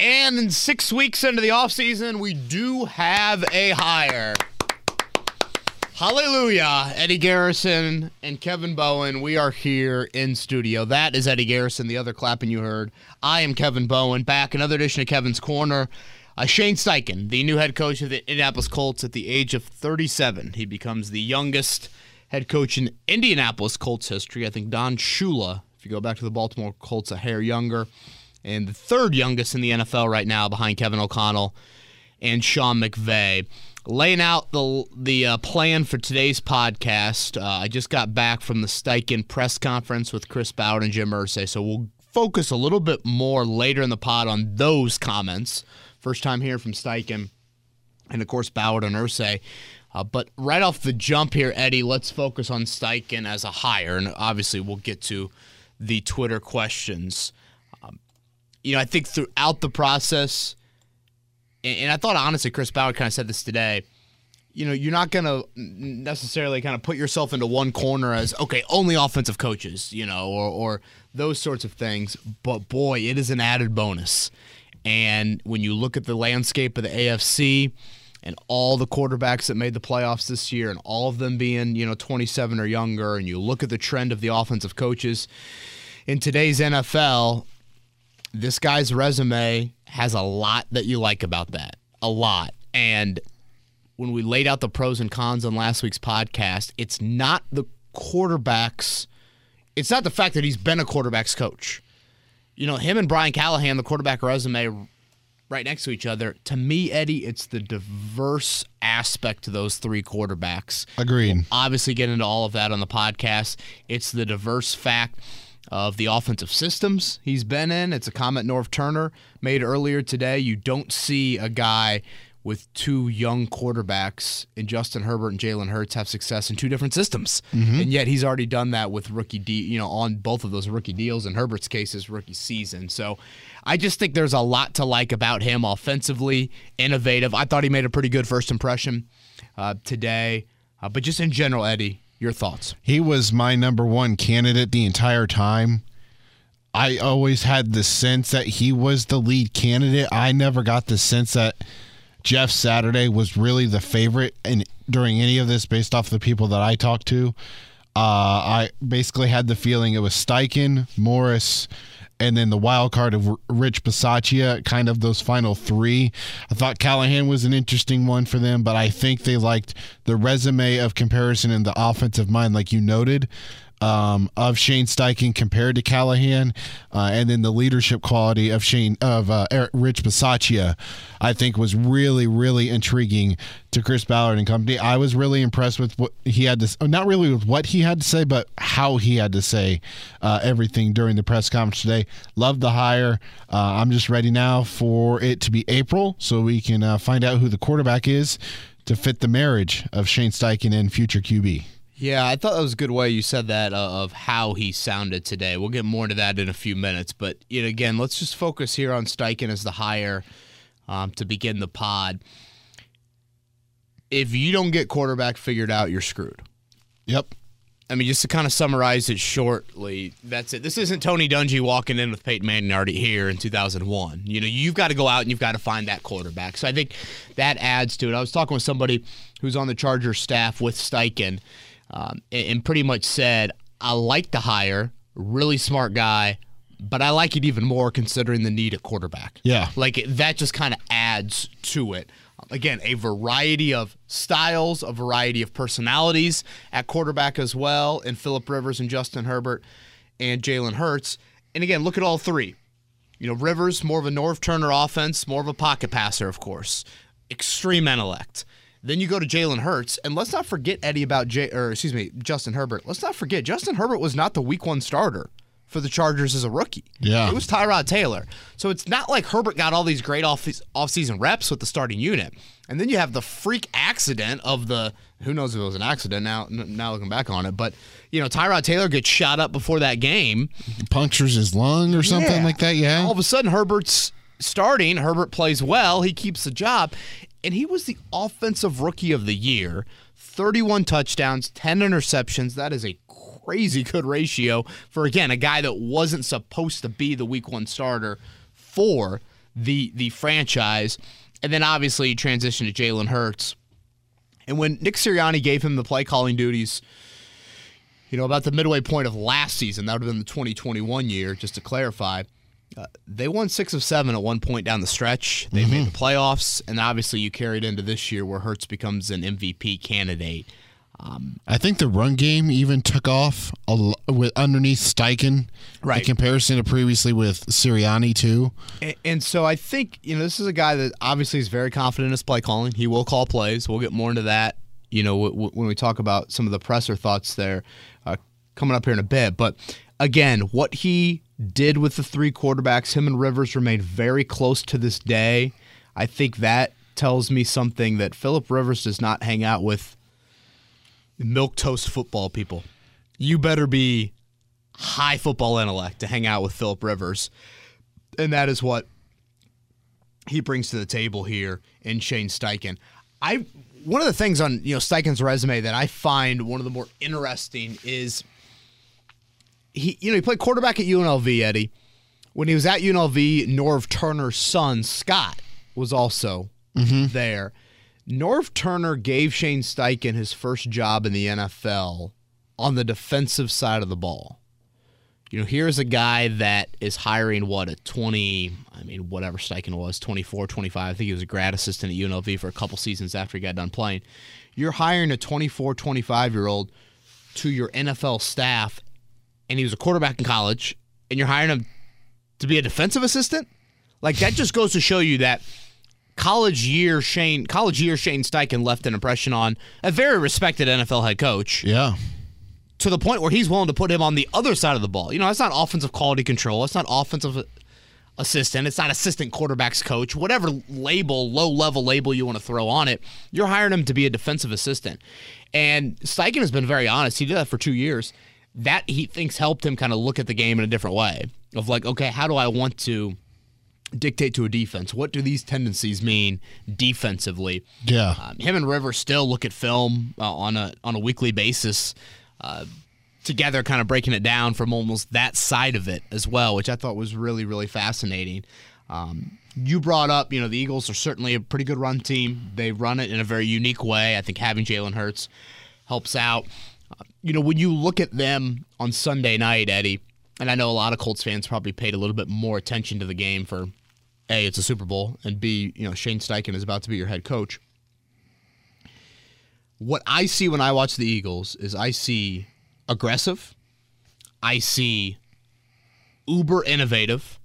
And in six weeks into the offseason, we do have a hire. Hallelujah. Eddie Garrison and Kevin Bowen, we are here in studio. That is Eddie Garrison, the other clapping you heard. I am Kevin Bowen, back another edition of Kevin's Corner. Uh, Shane Steichen, the new head coach of the Indianapolis Colts at the age of 37. He becomes the youngest head coach in Indianapolis Colts history. I think Don Shula, if you go back to the Baltimore Colts, a hair younger, and the third youngest in the NFL right now behind Kevin O'Connell and Sean McVay laying out the the uh, plan for today's podcast. Uh, I just got back from the Steichen press conference with Chris Ballard and Jim Irsay, so we'll focus a little bit more later in the pod on those comments. First time hearing from Steichen, and of course Ballard and Irsay. Uh, but right off the jump here, Eddie, let's focus on Steichen as a hire, and obviously we'll get to the Twitter questions. You know, I think throughout the process and I thought honestly, Chris Ballard kind of said this today. You know, you're not going to necessarily kind of put yourself into one corner as okay, only offensive coaches, you know, or or those sorts of things. But boy, it is an added bonus. And when you look at the landscape of the AFC and all the quarterbacks that made the playoffs this year, and all of them being you know 27 or younger, and you look at the trend of the offensive coaches in today's NFL, this guy's resume has a lot that you like about that. A lot. And when we laid out the pros and cons on last week's podcast, it's not the quarterbacks, it's not the fact that he's been a quarterback's coach. You know, him and Brian Callahan, the quarterback resume right next to each other. To me, Eddie, it's the diverse aspect to those three quarterbacks. Agreed. We'll obviously, get into all of that on the podcast. It's the diverse fact of the offensive systems he's been in. It's a comment Norv Turner made earlier today. You don't see a guy with two young quarterbacks in Justin Herbert and Jalen Hurts have success in two different systems. Mm-hmm. And yet he's already done that with rookie de- you know, on both of those rookie deals in Herbert's case is rookie season. So I just think there's a lot to like about him offensively, innovative. I thought he made a pretty good first impression uh, today. Uh, but just in general, Eddie, your thoughts? He was my number one candidate the entire time. I always had the sense that he was the lead candidate. I never got the sense that Jeff Saturday was really the favorite in during any of this based off the people that I talked to. Uh, I basically had the feeling it was Steichen, Morris, and then the wild card of Rich Bisaccia, kind of those final three. I thought Callahan was an interesting one for them, but I think they liked the resume of comparison and the offensive mind, like you noted um, of Shane Steichen compared to Callahan, uh, and then the leadership quality of Shane of uh, Rich Bisaccia, I think was really really intriguing to Chris Ballard and company. I was really impressed with what he had to not really with what he had to say, but how he had to say uh, everything during the press conference today. Loved the hire. Uh, I'm just ready now for it to be April so we can uh, find out who the quarterback is to fit the marriage of Shane Steichen and future QB. Yeah, I thought that was a good way you said that uh, of how he sounded today. We'll get more into that in a few minutes. But you know, again, let's just focus here on Steichen as the hire um, to begin the pod. If you don't get quarterback figured out, you're screwed. Yep. I mean, just to kind of summarize it shortly, that's it. This isn't Tony Dungy walking in with Peyton Manning already here in 2001. You know, you've got to go out and you've got to find that quarterback. So I think that adds to it. I was talking with somebody who's on the Chargers staff with Steichen um, and pretty much said, I like the hire, really smart guy, but I like it even more considering the need at quarterback. Yeah. Like that just kind of adds to it. Again, a variety of styles, a variety of personalities at quarterback as well, and Philip Rivers and Justin Herbert and Jalen Hurts. And again, look at all three. You know, Rivers, more of a Norv Turner offense, more of a pocket passer, of course. Extreme intellect. Then you go to Jalen Hurts, and let's not forget Eddie about J or excuse me, Justin Herbert. Let's not forget Justin Herbert was not the Week One starter for the Chargers as a rookie. Yeah, it was Tyrod Taylor. So it's not like Herbert got all these great off offseason reps with the starting unit, and then you have the freak accident of the who knows if it was an accident now. Now looking back on it, but you know Tyrod Taylor gets shot up before that game, punctures his lung or something yeah. like that. Yeah, all of a sudden Herbert's starting. Herbert plays well. He keeps the job and he was the offensive rookie of the year. 31 touchdowns, 10 interceptions. That is a crazy good ratio for again a guy that wasn't supposed to be the week 1 starter for the the franchise. And then obviously transition to Jalen Hurts. And when Nick Sirianni gave him the play calling duties, you know, about the midway point of last season, that would have been the 2021 year, just to clarify, uh, they won six of seven at one point down the stretch. They made the playoffs, and obviously you carried into this year where Hurts becomes an MVP candidate. I think the run game even took off a l- with underneath Steichen, Right. In comparison to previously with Sirianni too. And, and so I think you know this is a guy that obviously is very confident in his play calling. He will call plays. We'll get more into that. You know w- w- when we talk about some of the presser thoughts there uh, coming up here in a bit. But again, what he did with the three quarterbacks, him and Rivers remain very close to this day. I think that tells me something that Philip Rivers does not hang out with milk toast football people. You better be high football intellect to hang out with Philip Rivers. And that is what he brings to the table here in Shane Steichen. I one of the things on you know Steichen's resume that I find one of the more interesting is he you know he played quarterback at UNLV Eddie. When he was at UNLV, Norv Turner's son Scott was also mm-hmm. there. Norv Turner gave Shane Steichen his first job in the NFL on the defensive side of the ball you know, here's a guy that is hiring what a 20, I mean, whatever Steichen was, 24, 25. I think he was a grad assistant at UNLV for a couple seasons after he got done playing. You're hiring a 24, 25 year old to your NFL staff, and he was a quarterback in college, and you're hiring him to be a defensive assistant? Like, that just goes to show you that college year Shane, college year Shane Steichen left an impression on a very respected NFL head coach Yeah, to the point where he's willing to put him on the other side of the ball. You know, that's not offensive quality control. It's not offensive assistant. It's not assistant quarterbacks coach. Whatever label, low level label you want to throw on it, you're hiring him to be a defensive assistant. And Steichen has been very honest. He did that for two years. That he thinks helped him kind of look at the game in a different way of like, okay, how do I want to dictate to a defense? What do these tendencies mean defensively? yeah. Um, him and Rivers still look at film uh, on a on a weekly basis uh, together, kind of breaking it down from almost that side of it as well, which I thought was really really fascinating. Um, you brought up, you know, the Eagles are certainly a pretty good run team. They run it in a very unique way. I think having Jalen Hurts helps out. You know, when you look at them on Sunday night, Eddie, and I know a lot of Colts fans probably paid a little bit more attention to the game for a, it's a Super Bowl, and B, you know, Shane Steichen is about to be your head coach what I see when I watch the Eagles is I see aggressive, I see uber innovative,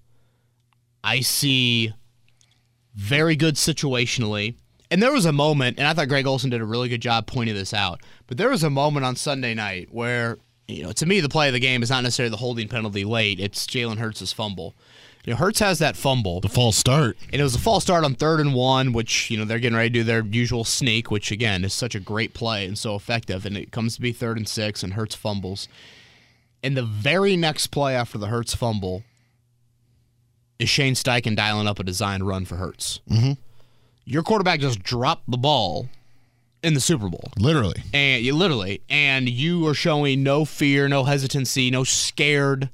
I see very good situationally. And there was a moment, and I thought Greg Olsen did a really good job pointing this out, but there was a moment on Sunday night where, you know, to me, the play of the game is not necessarily the holding penalty late, it's Jalen Hurts' fumble. You know, Hurts has that fumble. The false start. And it was a false start on third and one, which, you know, they're getting ready to do their usual sneak, which, again, is such a great play and so effective. And it comes to be third and six, and Hurts fumbles. And the very next play after the Hurts fumble is Shane Steichen dialing up a designed run for Hurts. Mm-hmm. Your quarterback just dropped the ball in the Super Bowl. Literally. and you literally. And you are showing no fear no hesitancy no scared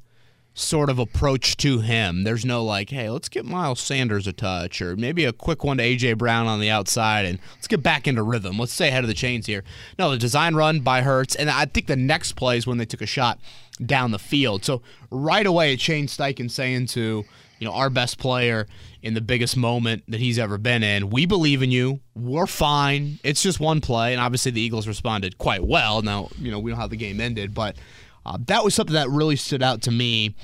sort of approach to him. There's no like hey let's get miles sanders a touch or maybe a quick one to aj brown on the outside and let's get back into rhythm. Let's stay ahead of the chains here. No the design run by Hurts and i think the next play is when they took a shot down the field. So right away it's shane steichen saying to you know our best player in the biggest moment that he's ever been in. We believe in you. We're fine. It's just one play, and obviously the Eagles responded quite well. Now you know we know how the game ended, but uh, that was something that really stood out to me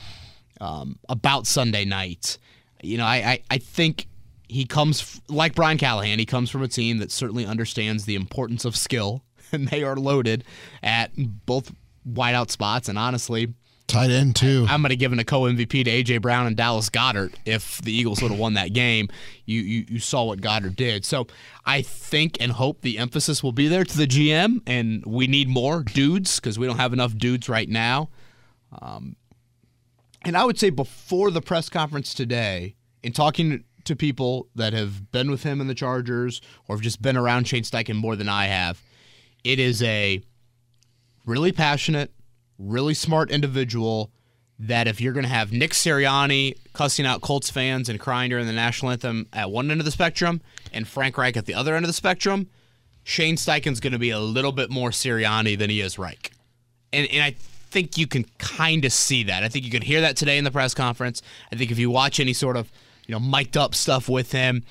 um, about Sunday night. You know, I I, I think he comes like Brian Callahan. He comes from a team that certainly understands the importance of skill, and they are loaded at both wideout spots. And honestly, Tight end too. I'm going to give it a co MVP to AJ Brown and Dallas Goedert. If the Eagles would have won that game, you, you you saw what Goedert did. So I think and hope the emphasis will be there to the GM, and we need more dudes because we don't have enough dudes right now. Um, and I would say before the press conference today, in talking to people that have been with him in the Chargers or have just been around Shane Steichen more than I have, it is a really passionate, really smart individual that if you're going to have Nick Sirianni cussing out Colts fans and crying during the national anthem at one end of the spectrum and Frank Reich at the other end of the spectrum, Shane Steichen's going to be a little bit more Sirianni than he is Reich. And, and I think you can kind of see that. I think you can hear that today in the press conference. I think if you watch any sort of, you know, mic'd up stuff with him,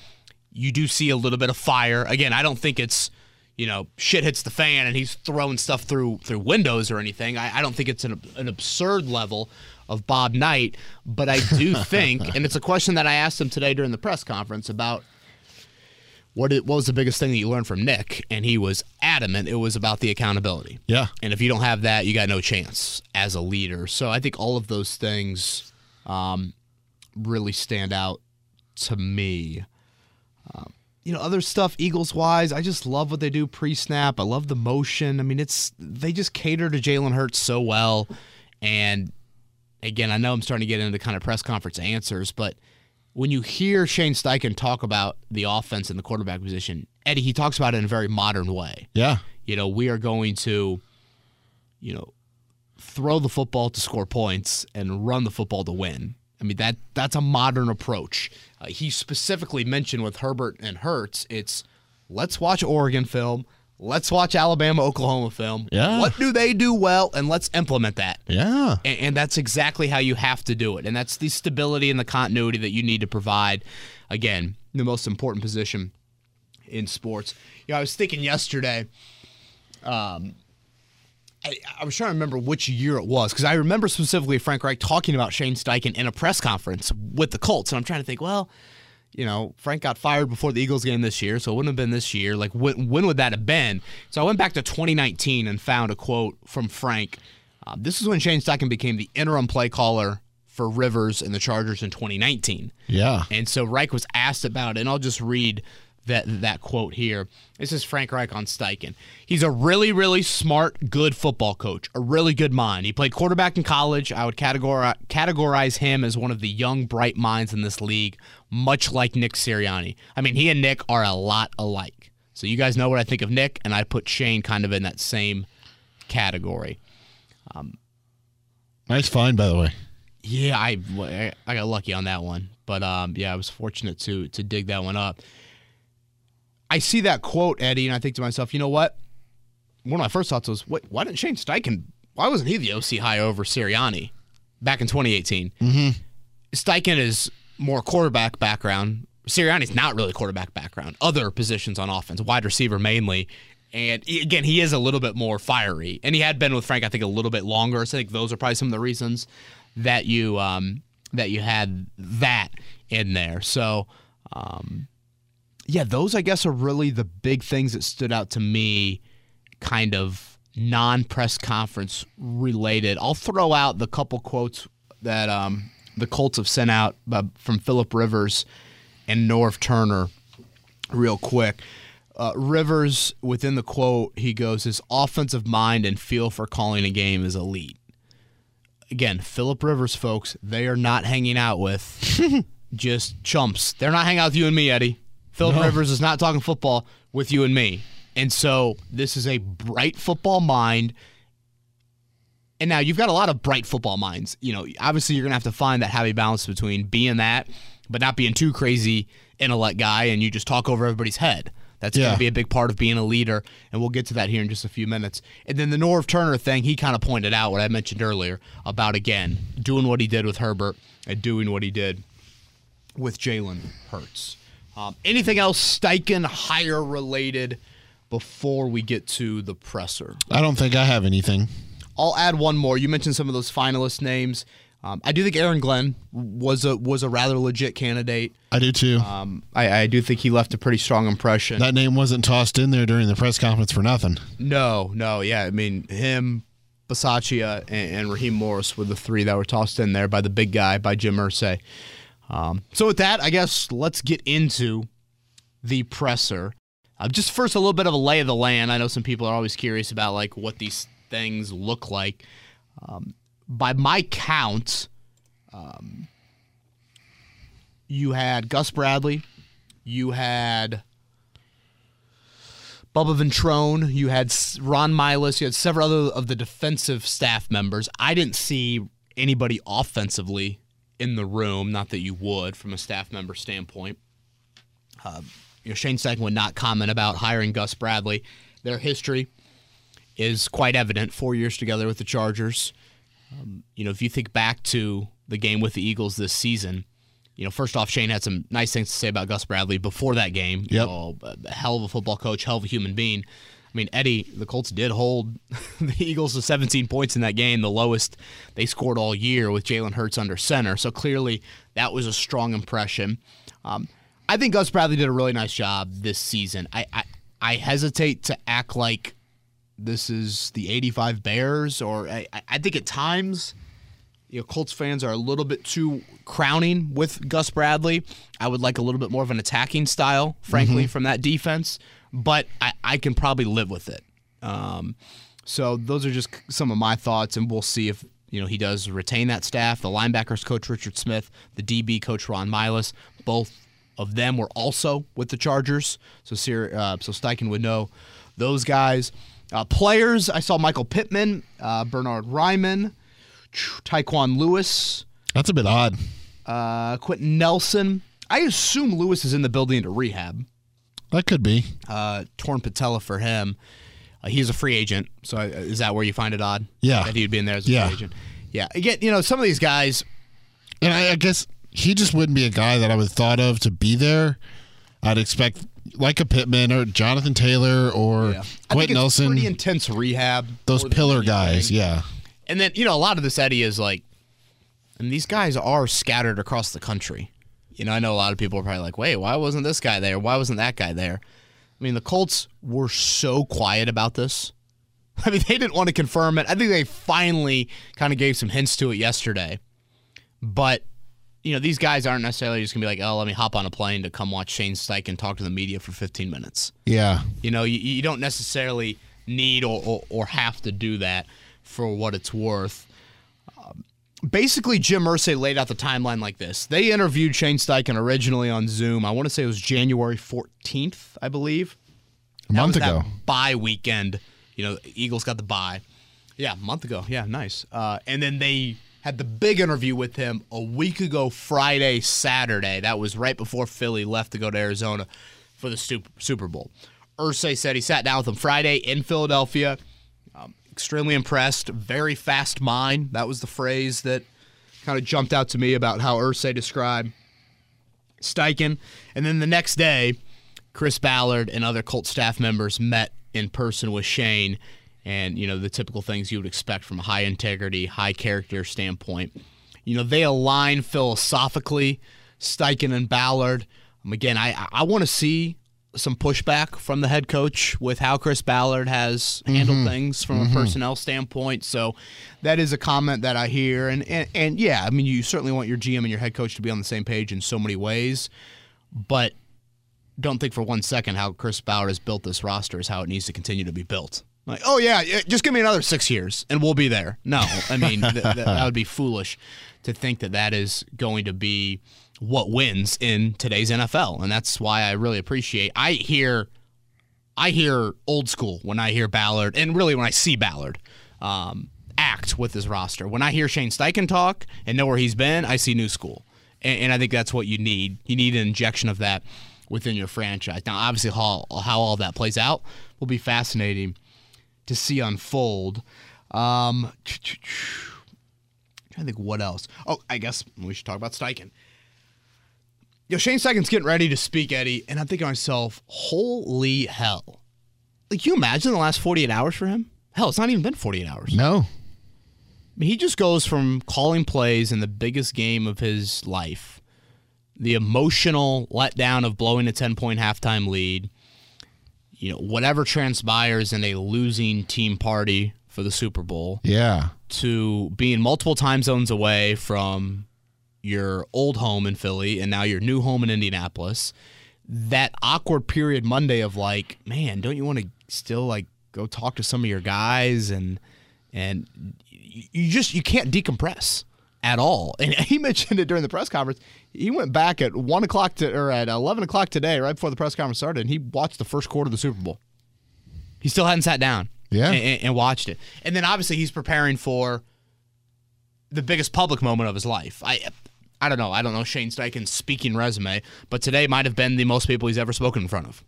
you do see a little bit of fire. Again, I don't think it's, you know, shit hits the fan and he's throwing stuff through through windows or anything. I, I don't think it's an, an absurd level of Bob Knight, but I do think, and it's a question that I asked him today during the press conference about what it, what was the biggest thing that you learned from Nick, and he was adamant it was about the accountability. Yeah. And if you don't have that, you got no chance as a leader. So I think all of those things um, really stand out to me. Um, you know, other stuff Eagles wise, I just love what they do pre snap. I love the motion. I mean, it's they just cater to Jalen Hurts so well. And again, I know I'm starting to get into kind of press conference answers, but when you hear Shane Steichen talk about the offense and the quarterback position, Eddie, he talks about it in a very modern way. Yeah. You know, we are going to, you know, throw the football to score points and run the football to win. I mean that that's a modern approach. Uh, he specifically mentioned with Herbert and Hurts, it's let's watch Oregon film, let's watch Alabama Oklahoma film. Yeah. What do they do well, and let's implement that. Yeah. And, and that's exactly how you have to do it. And that's the stability and the continuity that you need to provide. Again, the most important position in sports. You know, I was thinking yesterday. Um, I, was trying to remember which year it was because I remember specifically Frank Reich talking about Shane Steichen in a press conference with the Colts, and I'm trying to think, well, you know, Frank got fired before the Eagles game this year, so it wouldn't have been this year. Like, when, when would that have been? So I went back to 2019 and found a quote from Frank. Uh, this is when Shane Steichen became the interim play caller for Rivers and the Chargers in 2019. Yeah. And so Reich was asked about it, and I'll just read that that quote here. This is Frank Reich on Steichen. He's a really, really smart, good football coach, a really good mind. He played quarterback in college. I would categorize, categorize him as one of the young, bright minds in this league, much like Nick Sirianni. I mean, he and Nick are a lot alike. So you guys know what I think of Nick, and I put Shane kind of in that same category. Um, Nice find, by the way. Yeah, I, I got lucky on that one, but um, yeah, I was fortunate to to dig that one up. I see that quote, Eddie, and I think to myself, you know what? One of my first thoughts was, wait, why didn't Shane Steichen? Why wasn't he the OC high over Sirianni back in 2018? Mm-hmm. Steichen is more quarterback background. Sirianni's not really quarterback background. Other positions on offense, wide receiver mainly. And again, he is a little bit more fiery, and he had been with Frank, I think, a little bit longer. So I think those are probably some of the reasons that you um, that you had that in there. So. Um, yeah, those I guess are really the big things that stood out to me, kind of non press conference related. I'll throw out the couple quotes that um, the Colts have sent out uh, from Philip Rivers and Norv Turner real quick. Uh, Rivers, within the quote, he goes, his offensive mind and feel for calling a game is elite. Again, Philip Rivers, folks, they are not hanging out with just chumps. They're not hanging out with you and me, Eddie. Philip Rivers is not talking football with you and me. And so this is a bright football mind. And now you've got a lot of bright football minds. You know, obviously you're going to have to find that happy balance between being that, but not being too crazy intellect guy and you just talk over everybody's head. That's gonna be a big part of being a leader, and we'll get to that here in just a few minutes. And then the Norv Turner thing, he kind of pointed out what I mentioned earlier about again doing what he did with Herbert and doing what he did with Jalen Hurts. Um, anything else Steichen hire related before we get to the presser? I don't think I have anything. I'll add one more. You mentioned some of those finalist names. Um, I do think Aaron Glenn was a was a rather legit candidate. I do too. Um, I, I do think he left a pretty strong impression. that name wasn't tossed in there during the press conference for nothing. no, no, yeah. I mean, him, Bisaccia, and, and Raheem Morris were the three that were tossed in there by the big guy, by Jim Irsay. Um, so with that, I guess let's get into the presser. Uh, just first, a little bit of a lay of the land. I know some people are always curious about like what these things look like. Um, by my count, um, you had Gus Bradley, you had Bubba Ventrone, you had Ron Milus, you had several other of the defensive staff members. I didn't see anybody offensively in the room. Not that you would from a staff member standpoint. Uh, you know, Shane Steichen would not comment about hiring Gus Bradley. Their history is quite evident. Four years together with the Chargers. Um, you know, if you think back to the game with the Eagles this season, you know, first off, Shane had some nice things to say about Gus Bradley before that game. Yep. You know, a hell of a football coach, hell of a human being. I mean, Eddie, the Colts did hold the Eagles to 17 points in that game, the lowest they scored all year with Jalen Hurts under center. So clearly, that was a strong impression. Um, I think Gus Bradley did a really nice job this season. I, I, I hesitate to act like this is the 85 Bears, or I, I think at times, you know, Colts fans are a little bit too crowning with Gus Bradley. I would like a little bit more of an attacking style, frankly, from that defense, but I, I can probably live with it. Um, so those are just some of my thoughts, and we'll see if you know he does retain that staff. The linebackers coach Richard Smith, the DB coach Ron Milus, both of them were also with the Chargers. So uh, so Steichen would know those guys. Uh, players, I saw Michael Pittman, uh, Bernhard Raimann, Tyquan Lewis. That's a bit odd. Uh, Quenton Nelson. I assume Lewis is in the building to rehab. That could be. Uh, torn patella for him. Uh, he's a free agent. So uh, is that where you find it odd? Yeah. That he'd be in there as a Yeah. free agent. Yeah. Again, you know, some of these guys, And I, I guess he just wouldn't be a guy that I would have thought of to be there. I'd expect like a Pittman or Jonathan Taylor or think Quenton Nelson, pretty intense rehab. those pillar guys. Yeah. And then, you know, a lot of this Eddie is like, and these guys are scattered across the country. You know, I know a lot of people are probably like, wait, why wasn't this guy there? Why wasn't that guy there? I mean, the Colts were so quiet about this. I mean, they didn't want to confirm it. I think they finally kind of gave some hints to it yesterday. But, you know, these guys aren't necessarily just going to be like, oh, let me hop on a plane to come watch Shane Steichen talk to the media for 15 minutes. Yeah. You know, you, you don't necessarily need or, or, or have to do that for what it's worth. Basically, Jim Irsay laid out the timeline like this. They interviewed Shane Steichen originally on Zoom. I want to say it was January 14th, I believe. A month that was ago. That bye weekend. You know, Eagles got the bye. Yeah, a month ago. Yeah, nice. Uh, and then they had the big interview with him a week ago, Friday, Saturday. That was right before Philly left to go to Arizona for the Super Bowl. Irsay said he sat down with him Friday in Philadelphia. Extremely impressed. Very fast mind. That was the phrase that kind of jumped out to me about how Irsay described Steichen. And then the next day, Chris Ballard and other Colt staff members met in person with Shane, and you know the typical things you would expect from a high integrity, high character standpoint. You know they align philosophically, Steichen and Ballard. Um, again, I I want to see some pushback from the head coach with how Chris Ballard has mm-hmm. handled things from a mm-hmm. personnel standpoint. So that is a comment that I hear, and, and and yeah, I mean you certainly want your GM and your head coach to be on the same page in so many ways, but don't think for one second how Chris Ballard has built this roster is how it needs to continue to be built. Like, oh yeah, yeah, just give me another six years and we'll be there. No, I mean th- th- that would be foolish to think that that is going to be what wins in today's NFL, and that's why I really appreciate. I hear, I hear old school when I hear Ballard, and really when I see Ballard. Um, act with his roster. When I hear Shane Steichen talk and know where he's been, I see new school, and, and I think that's what you need. You need an injection of that within your franchise. Now, obviously, how how all that plays out will be fascinating to see unfold. Um, trying to think what else. Oh, I guess we should talk about Steichen. Yo, Shane Steichen's getting ready to speak, Eddie, and I'm thinking to myself, holy hell! Like, you imagine the last 48 hours for him? Hell, it's not even been 48 hours. No. I mean, he just goes from calling plays in the biggest game of his life, the emotional letdown of blowing a 10 point halftime lead, you know, whatever transpires in a losing team party for the Super Bowl, Yeah. to being multiple time zones away from your old home in Philly and now your new home in Indianapolis. That awkward period Monday of like, man, don't you want to still like go talk to some of your guys and and you just you can't decompress at all. And he mentioned it during the press conference. He went back at one o'clock to or at eleven o'clock today, right before the press conference started, and he watched the first quarter of the Super Bowl. He still hadn't sat down, Yeah. and, and watched it. And then obviously he's preparing for the biggest public moment of his life. I I don't know. I don't know Shane Steichen's speaking resume, but today might have been the most people he's ever spoken in front of.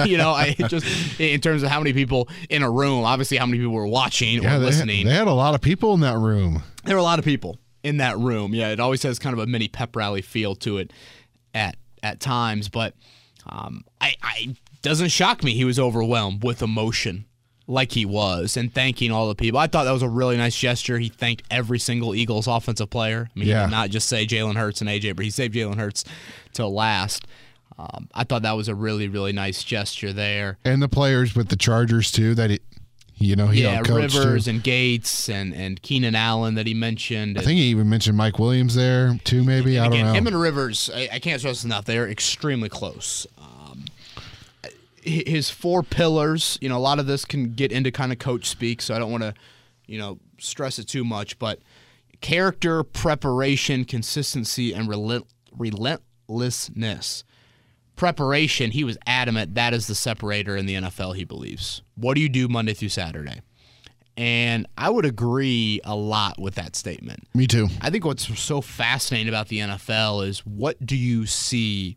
you know, I just in terms of how many people in a room, obviously how many people were watching Yeah, or they, listening. they had a lot of people in that room. there were a lot of people in that room. Yeah, it always has kind of a mini pep rally feel to it at at times, but um, I, I doesn't shock me he was overwhelmed with emotion like he was and thanking all the people. I thought that was a really nice gesture. He thanked every single Eagles offensive player. I mean, Yeah. he did not just say Jalen Hurts and AJ, but he saved Jalen Hurts till last. Um, I thought that was a really, really nice gesture there. And the players with the Chargers too that he, you know, he yeah, Rivers too. and Gates and, and Keenan Allen that he mentioned. I think he even mentioned Mike Williams there too. Maybe I don't Again, know. him and Rivers, I, I can't stress enough. They're extremely close. Hi- his four pillars, you know, a lot of this can get into kind of coach speak, so I don't want to, you know, stress it too much. But character, preparation, consistency, and relent- relentlessness. Preparation, he was adamant that is the separator in the NFL, he believes. What do you do Monday through Saturday? And I would agree a lot with that statement. Me too. I think what's so fascinating about the NFL is what do you see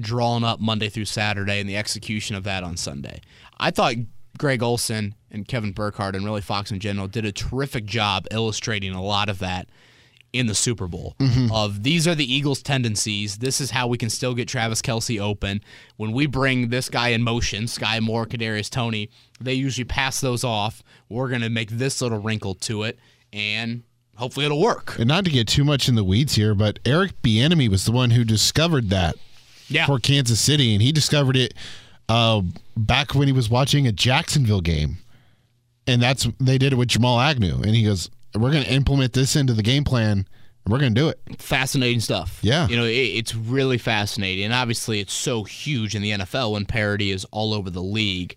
drawn up Monday through Saturday and the execution of that on Sunday. I thought Greg Olsen and Kevin Burkhardt and really Fox in general did a terrific job illustrating a lot of that in the Super Bowl. Mm-hmm. Of these are the Eagles' tendencies. This is how we can still get Travis Kelce open. When we bring this guy in motion, Skyy Moore, Kadarius Toney, they usually pass those off. We're gonna make this little wrinkle to it, and hopefully it'll work. And not to get too much in the weeds here, but Eric Bieniemy was the one who discovered that Yeah. for Kansas City, and he discovered it uh, back when he was watching a Jacksonville game, and that's they did it with Jamal Agnew, and he goes, "We're going to implement this into the game plan, and we're going to do it." fascinating stuff. Yeah. You know, it, it's really fascinating. And obviously, it's so huge in the NFL when parity is all over the league.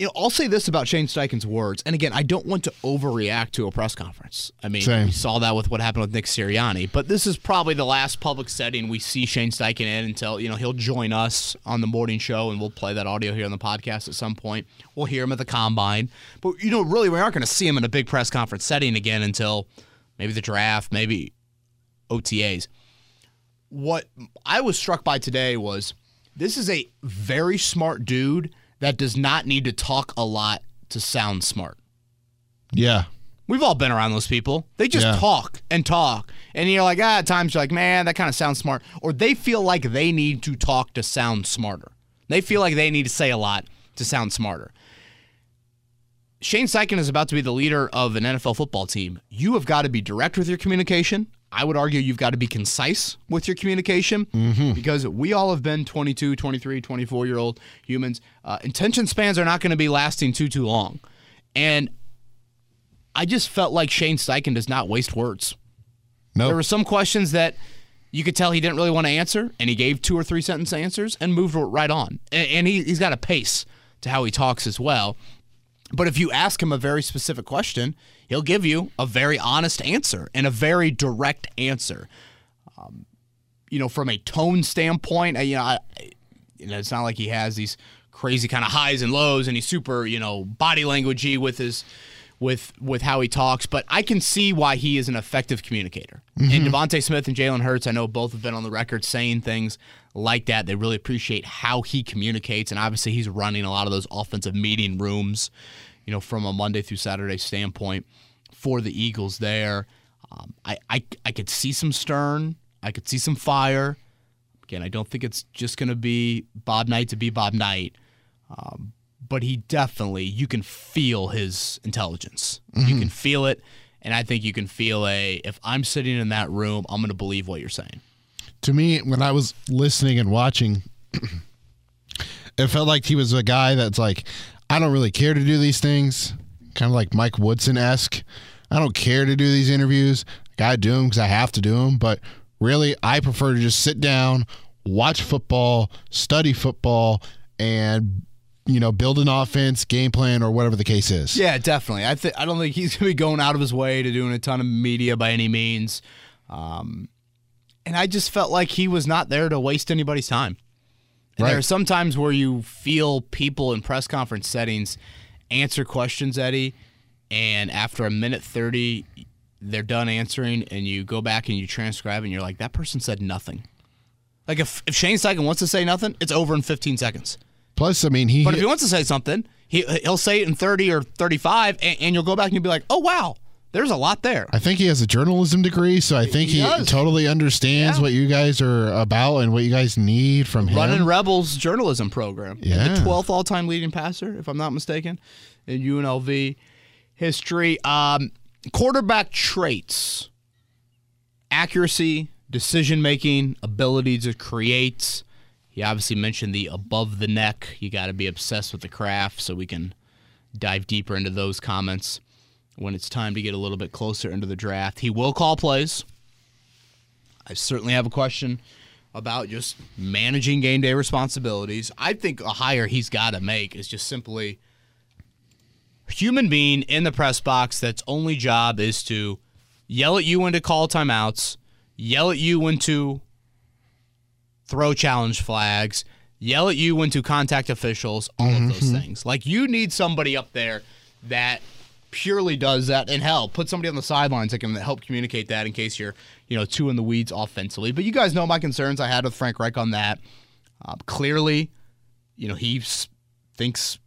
You know, I'll say this about Shane Steichen's words. And again, I don't want to overreact to a press conference. I mean, Same. we saw that with what happened with Nick Sirianni. But this is probably the last public setting we see Shane Steichen in until, you know, he'll join us on the morning show and we'll play that audio here on the podcast at some point. We'll hear him at the combine. But, you know, really, we aren't going to see him in a big press conference setting again until maybe the draft, maybe OTAs. What I was struck by today was this is a very smart dude that does not need to talk a lot to sound smart. Yeah, We've all been around those people. They just Yeah. talk and talk. And you're like, ah, at times you're like, man, that kind of sounds smart. Or they feel like they need to talk to sound smarter. They feel like they need to say a lot to sound smarter. Shane Steichen is about to be the leader of an NFL football team. You have got to be direct with your communication. I would argue you've got to be concise with your communication because we all have been 22, 23, 24 year old humans. Uh, intention spans are not going to be lasting too, too long. And I just felt like Shane Steichen does not waste words. no, There were some questions that you could tell he didn't really want to answer, and he gave two or three sentence answers and moved right on. And, and he, he's got a pace to how he talks as well. But if you ask him a very specific question, he'll give you a very honest answer and a very direct answer. Um, you know, from a tone standpoint, you know, I, you know, it's not like he has these crazy kind of highs and lows, and he's super, you know, body languagey with his with with how he talks. But I can see why he is an effective communicator. And DeVonta Smith and Jalen Hurts, I know both have been on the record saying things like that. They really appreciate how he communicates, and obviously he's running a lot of those offensive meeting rooms, you know, from a Monday through Saturday standpoint for the Eagles. There, um, I, I I could see some stern, I could see some fire. Again, I don't think it's just going to be Bob Knight to be Bob Knight, um, but he definitely you can feel his intelligence. You can feel it, and I think you can feel a. If I'm sitting in that room, I'm going to believe what you're saying. to me, when I was listening and watching, it felt like he was a guy that's like, I don't really care to do these things, kind of like Mike Woodson esque. I don't care to do these interviews. I Got to do them because I have to do them. But really, I prefer to just sit down, watch football, study football, and you know, build an offense, game plan, or whatever the case is. Yeah, definitely. I think I don't think he's going to be going out of his way to doing a ton of media by any means. Um, and I just felt like he was not there to waste anybody's time. And There are some times where you feel people in press conference settings answer questions, Eddie, and after a minute 30, they're done answering and you go back and you transcribe and you're like, that person said nothing. Like if, if Shane Steichen wants to say nothing, it's over in 15 seconds. Plus, I mean, he. But if he wants to say something, he, he'll say it in 30 or 35 and, and you'll go back and you'll be like, oh, wow, there's a lot there. I think he has a journalism degree, so I think He he, totally understands Yeah. what you guys are about and what you guys need from him. Running Rebels journalism program. Yeah. The 12th all time leading passer, if I'm not mistaken, in UNLV history. Um, quarterback traits accuracy, decision making, ability to create. He obviously mentioned the above the neck. You got to be obsessed with the craft so we can dive deeper into those comments when it's time to get a little bit closer into the draft. He will call plays. I certainly have a question about just managing game day responsibilities. I think a hire he's got to make is just simply human being in the press box that's only job is to yell at you when to call timeouts, yell at you when to throw challenge flags, yell at you when to contact officials, all of those mm-hmm. things. Like you need somebody up there that purely does that and hell put somebody on the sidelines that can help communicate that in case you're you know two in the weeds offensively. But you guys know my concerns. I had with frank reich on that. Uh, clearly you know he thinks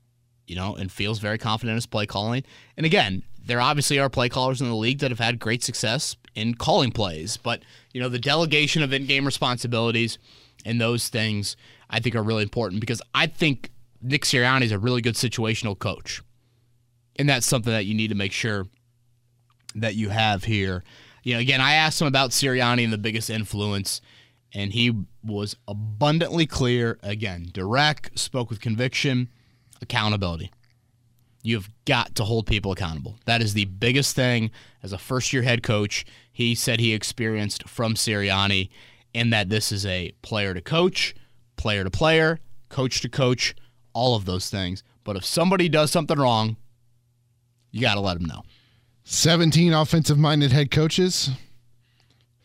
you know and feels very confident in his play calling. And again there obviously are play callers in the league that have had great success in calling plays. But you know the delegation of in-game responsibilities and those things i think are really important because i think nick sirianni is a really good situational coach and that's something that you need to make sure that you have here. You know, again, I asked him about Sirianni and the biggest influence, and he was abundantly clear. Again, direct, spoke with conviction, accountability. You've got to hold people accountable. That is the biggest thing as a first year head coach. He said he experienced from Sirianni, and that this is a player to coach, player to player, coach to coach, all of those things. But if somebody does something wrong, you got to let them know. 17 offensive minded head coaches,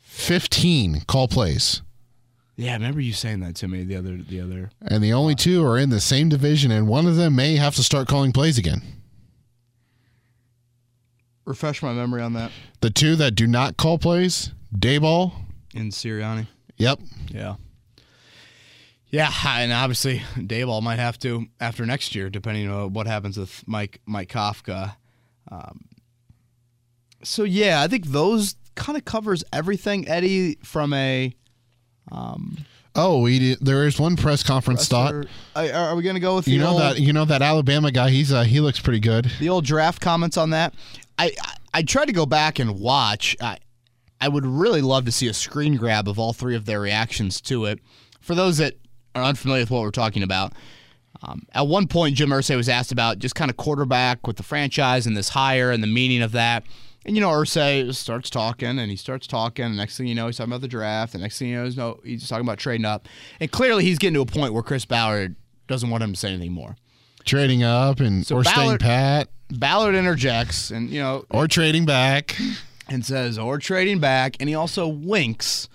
15 call plays. Yeah, I remember you saying that to me the other the other. And the only two are in the same division, and one of them may have to start calling plays again. Refresh my memory on that. The two that do not call plays, Daboll. and Sirianni. Yep. Yeah. Yeah, and obviously Daboll might have to after next year, depending on what happens with Mike Mike Kafka. Um, so yeah, I think those kind of covers everything, Eddie, from a Oh, we did, there is one press conference thought. Are, are we going to go with You know old, that you know that Alabama guy. He's uh, he looks pretty good. the old draft comments on that? I, I I tried to go back and watch. I I would really love to see a screen grab of all three of their reactions to it. For those that are unfamiliar with what we're talking about, um, at one point Jim Irsay was asked about just kind of quarterback with the franchise and this hire and the meaning of that. And you know, Irsay starts talking and he starts talking. And next thing you know, he's talking about the draft. The next thing you know, he's, no, he's talking about trading up. And clearly, he's getting to a point where Chris Ballard doesn't want him to say anything more. Trading up and So or staying pat Ballard interjects and you know or trading back. and says, or trading back. And he also winks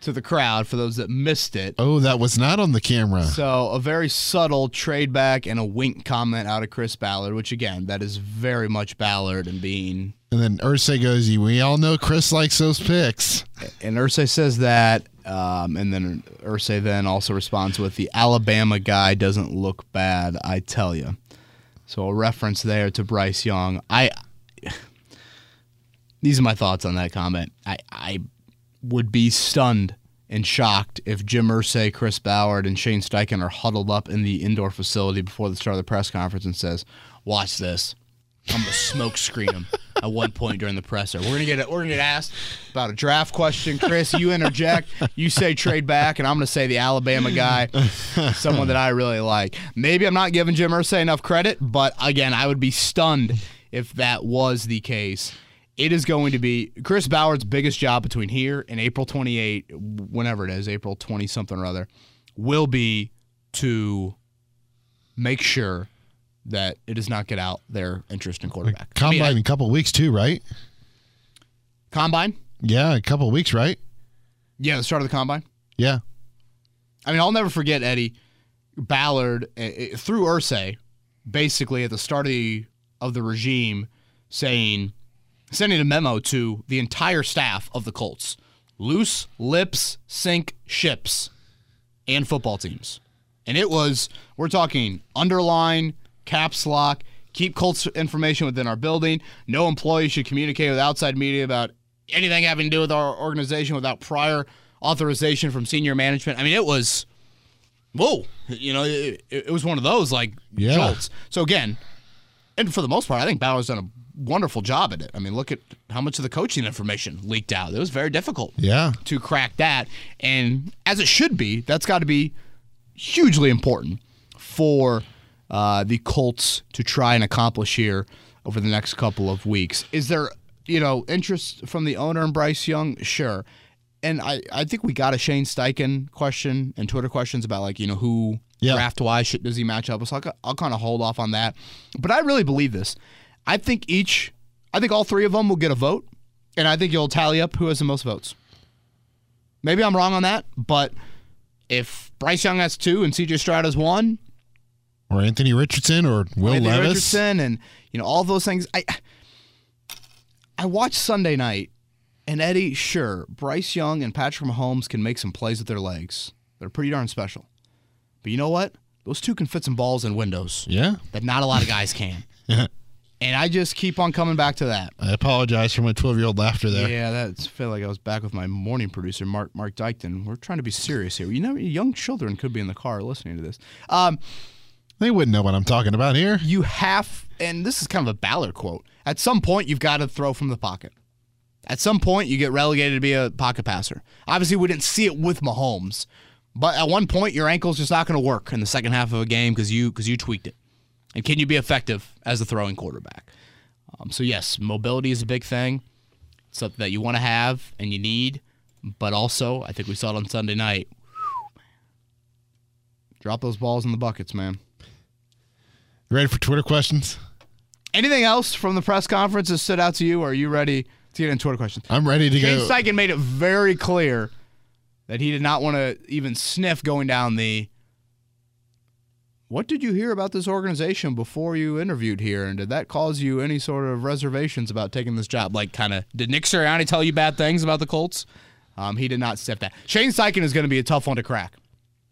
to the crowd for those that missed it. Oh, that was not on the camera. So a very subtle trade back and a wink comment out of Chris Ballard, which again, that is very much Ballard and being. And then Irsay goes, "We all know Chris likes those picks." And Irsay says that, um, and then Irsay then also responds with, "The Alabama guy doesn't look bad, I tell you." So a reference there to Bryce Young. I. These are my thoughts on that comment. I, I would be stunned and shocked if Jim Irsay, Chris Ballard, and Shane Steichen are huddled up in the indoor facility before the start of the press conference and says, "Watch this." I'm gonna smoke screen him at one point during the presser. We're gonna get we're gonna get asked about a draft question. Chris, you interject. You say trade back, and I'm gonna say the Alabama guy, someone that I really like. Maybe I'm not giving Jim Irsay enough credit, but again, I would be stunned if that was the case. It is going to be Chris Ballard's biggest job between here and April 28, whenever it is, April 20 something or other, will be to make sure that it does not get out their interest in quarterback. I mean, Combine I- in a couple weeks too, right? combine? Yeah, a couple weeks, right? Yeah, the start of the combine. Yeah. I mean, I'll never forget Eddie Ballard uh, uh, through Irsay, basically at the start of the, of the regime, saying, sending a memo to the entire staff of the Colts. Loose lips sink ships and football teams. And it was, we're talking underline, caps lock, keep Colts information within our building. No employee should communicate with outside media about anything having to do with our organization without prior authorization from senior management. I mean, it was, whoa, you know, it, it was one of those like Yeah. jolts. So again, and for the most part, I think Bauer's done a wonderful job at it. I mean, look at how much of the coaching information leaked out. It was very difficult Yeah. to crack that. And as it should be, that's got to be hugely important for uh, the Colts to try and accomplish here over the next couple of weeks. Is there, you know, interest from the owner and Bryce Young? Sure. And I, I think we got a Shane Steichen question and Twitter questions about like, you know, who Yeah. draft wise does he match up with. So I'll, I'll kind of hold off on that. But I really believe this. I think each, I think all three of them will get a vote. And I think you'll tally up who has the most votes. Maybe I'm wrong on that, but if Bryce Young has two and CJ Stroud has one, Or Anthony Richardson or Will Anthony Levis. Richardson and you know all those things, I I watched Sunday night, and Eddie, sure, Bryce Young and Patrick Mahomes can make some plays with their legs. They're pretty darn special. But you know what? Those two can fit some balls in windows Yeah. that not a lot of guys can. And I just keep on coming back to that. I apologize for my 12 year old laughter there. Yeah, that felt like I was back with my morning producer, Mark Mark Dykton. We're trying to be serious here. You know, young children could be in the car listening to this. Um, They wouldn't know what I'm talking about here. you have, and this is kind of a Ballard quote. At some point, you've got to throw from the pocket. At some point, you get relegated to be a pocket passer. Obviously, we didn't see it with Mahomes, but at one point, your ankle's just not going to work in the second half of a game because you because you tweaked it. And can you be effective as a throwing quarterback? Um, so yes, mobility is a big thing. It's something that you want to have and you need, but also I think we saw it on Sunday night. Drop those balls in the buckets, man. Ready for Twitter questions? Anything else from the press conference that stood out to you? Or are you ready to get into Twitter questions? I'm ready to Shane go. Steichen made it very clear that he did not want to even sniff going down the. What did you hear about this organization before you interviewed here, and did that cause you any sort of reservations about taking this job? Like, kind of, did Nick Sirianni tell you bad things about the Colts? Um, he did not sniff that. Shane Steichen is going to be a tough one to crack.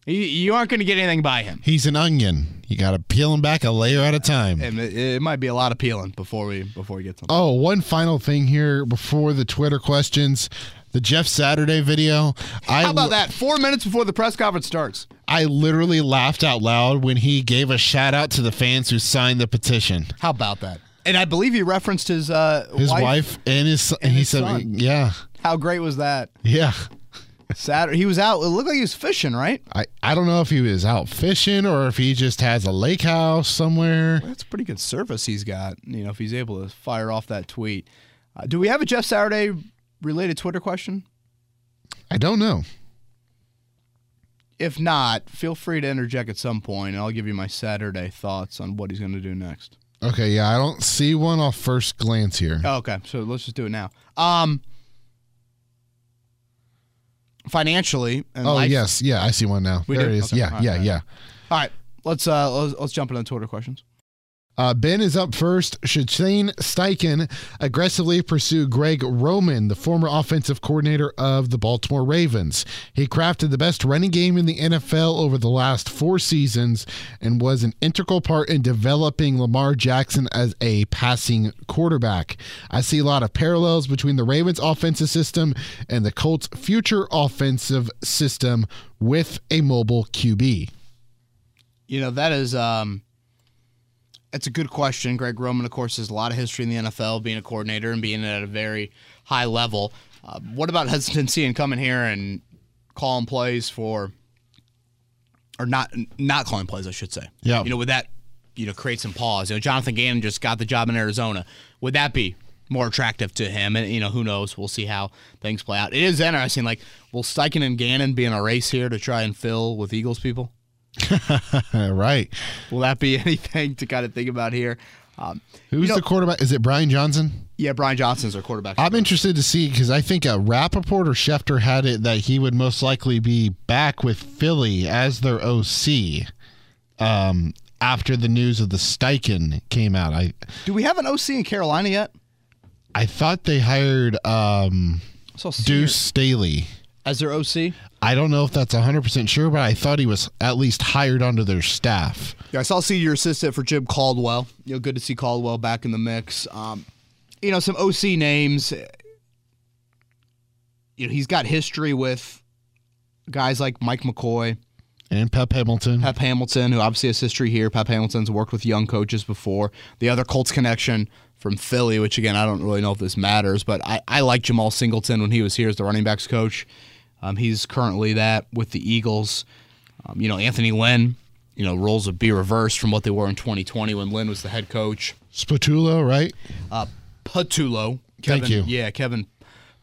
He, you aren't going to get anything by him. He's an onion. You got to peel him back a layer at a time. And it, it might be a lot of peeling before we before we get to. Oh, one final thing here before the Twitter questions. The Jeff Saturday video. I How about that? Four minutes before the press conference starts. I literally laughed out loud when he gave a shout out to the fans who signed the petition. How about that? And I believe he referenced his uh, His wife, and his and he his said, son. "Yeah, How great was that? yeah." Saturday, he was out. It looked like he was fishing, right? I, I don't know if he was out fishing or if he just has a lake house somewhere. That's pretty good service he's got. You know, if he's able to fire off that tweet. Uh, do we have a Jeff Saturday related Twitter question? I don't know. If not, feel free to interject at some point, and I'll give you my Saturday thoughts on what he's going to do next. Okay, yeah, I don't see one off first glance here. Oh, okay, so let's just do it now. Um, financially, and Oh life- yes, yeah, I see one now. We there do? it is. Okay. Yeah, All yeah, right. yeah. All right, let's uh let's, let's jump into Twitter questions. Uh, ben is up first. Should Shane Steichen aggressively pursue Greg Roman, the former offensive coordinator of the Baltimore Ravens? He crafted the best running game in the NFL over the last four seasons and was an integral part in developing Lamar Jackson as a passing quarterback. I see a lot of parallels between the Ravens offensive system and the Colts' future offensive system with a mobile QB. You know that is um, it's a good question. Greg Roman, of course, has a lot of history in the NFL, being a coordinator and being at a very high level. Uh, what about hesitancy in coming here and calling plays for, or not not calling plays, I should say. Yeah. You know, would that you know create some pause? You know, Jonathan Gannon just got the job in Arizona. Would that be more attractive to him? And you know, who knows? We'll see how things play out. It is interesting. Like, will Steichen and Gannon be in a race here to try and fill with Eagles people? right. Will that be anything to kind of think about here? Um, Who's You know- the quarterback? Is it Brian Johnson? yeah, Brian Johnson's our quarterback. I'm interested to see because I think uh, Rapoport or Schefter had it that he would most likely be back with Philly as their OC um, after the news of the Steichen came out. I Do we have an OC in Carolina yet? I thought they hired um, Deuce Staley. as their OC. I don't know if that's 100% sure, but I thought he was at least hired onto their staff. Yeah, I saw senior assistant for Jim Caldwell. You know, good to see Caldwell back in the mix. Um, you know, some OC names. You know, he's got history with guys like Mike McCoy, And Pep Hamilton. Pep Hamilton, who obviously has history here. Pep Hamilton's worked with young coaches before. The other Colts connection from Philly, which again, I don't really know if this matters, but I, I like Jemal Singleton when he was here as the running backs coach. Um, he's currently that with the Eagles. Um, you know, Anthony Lynn, you know, roles would be reversed from what they were in 2020 when Lynn was the head coach. Spatula, right? Uh, Patullo. Thank you. Yeah, Kevin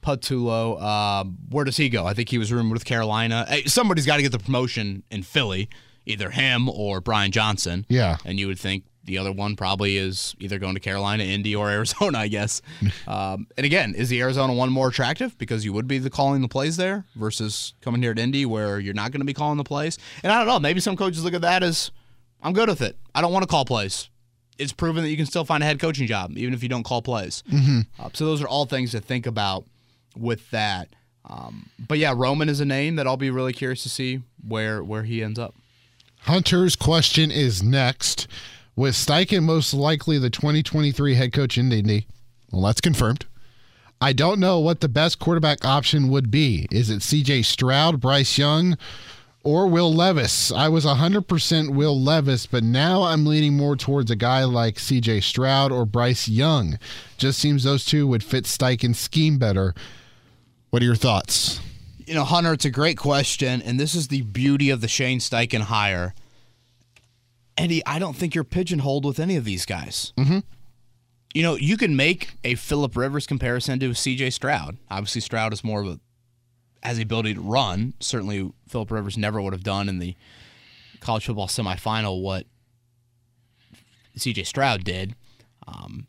Patullo. Uh, where does he go? I think he was rumored with Carolina. Hey, somebody's got to get the promotion in Philly, either him or Brian Johnson. Yeah. And you would think the other one probably is either going to Carolina, Indy, or Arizona, I guess. um, and again, is the Arizona one more attractive because you would be the calling the plays there versus coming here at Indy where you're not going to be calling the plays? And I don't know. Maybe some coaches look at that as I'm good with it. I don't want to call plays. It's proven that you can still find a head coaching job even if you don't call plays. Uh, so those are all things to think about with that. Um, but yeah, Roman is a name that I'll be really curious to see where where he ends up. Hunter's question is next. With Steichen most likely the 2023 head coach in Indy? Well, that's confirmed. I don't know what the best quarterback option would be. Is it CJ Stroud, Bryce Young, or Will Levis? I was 100% Will Levis, but now I'm leaning more towards a guy like CJ Stroud or Bryce Young. Just seems those two would fit Steichen's scheme better. What are your thoughts? You know, Hunter, it's a great question, and this is the beauty of the Shane Steichen hire. Eddie, I don't think you're pigeonholed with any of these guys. Mm-hmm. You know, you can make a Philip Rivers comparison to C.J. Stroud. Obviously, Stroud is more of a has the ability to run. Certainly, Philip Rivers never would have done in the college football semifinal what C.J. Stroud did. Um,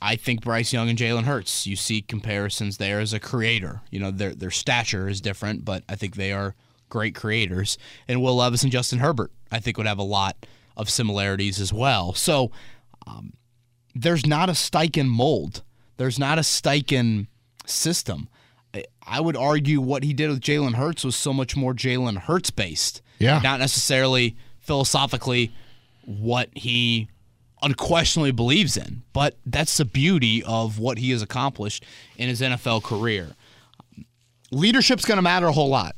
I think Bryce Young and Jalen Hurts. You see comparisons there as a creator. You know, their their stature is different, but I think they are great creators. And Will Levis and Justin Herbert, I think, would have a lot of similarities as well. So um, there's not a Steichen mold. There's not a Steichen system. I- I would argue what he did with Jalen Hurts was so much more Jalen Hurts based. Yeah. Not necessarily philosophically what he unquestionably believes in. But that's the beauty of what he has accomplished in his NFL career. Leadership's going to matter a whole lot.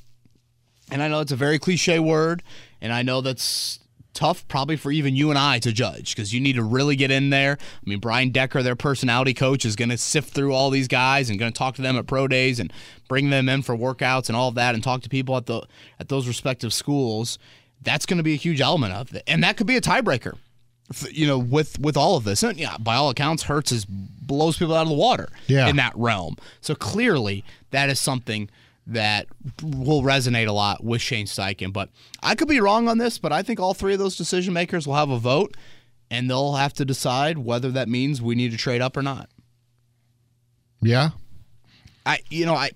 And I know it's a very cliche word, and I know that's tough probably for even you and I to judge because you need to really get in there. I mean, Brian Decker, their personality coach, is going to sift through all these guys and going to talk to them at pro days and bring them in for workouts and all of that and talk to people at the at those respective schools. That's going to be a huge element of it, and that could be a tiebreaker. You know, with with all of this, and yeah, by all accounts, Hurts is blows people out of the water Yeah. in that realm. So clearly, that is something that will resonate a lot with Shane Steichen. But I could be wrong on this, but I think all three of those decision makers will have a vote, and they'll have to decide whether that means we need to trade up or not. Yeah. I, you know, I,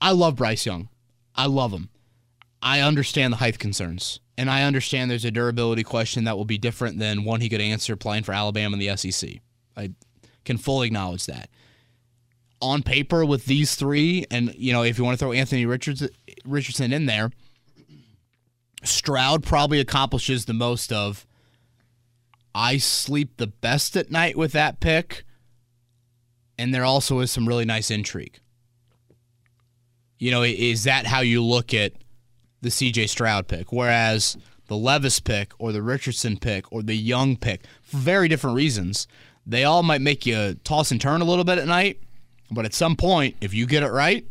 I love Bryce Young. I love him. I understand the height concerns, and I understand there's a durability question that will be different than one he could answer playing for Alabama in the SEC. I can fully acknowledge that. On paper, with these three, and you know, if you want to throw Anthony Richards, Richardson in there, Stroud probably accomplishes the most of. I sleep the best at night with that pick and there also is some really nice intrigue. You know, is that how you look at the CJ Stroud pick? Whereas the Levis pick or the Richardson pick or the Young pick, for very different reasons, they all might make you toss and turn a little bit at night. But at some point, if you get it right,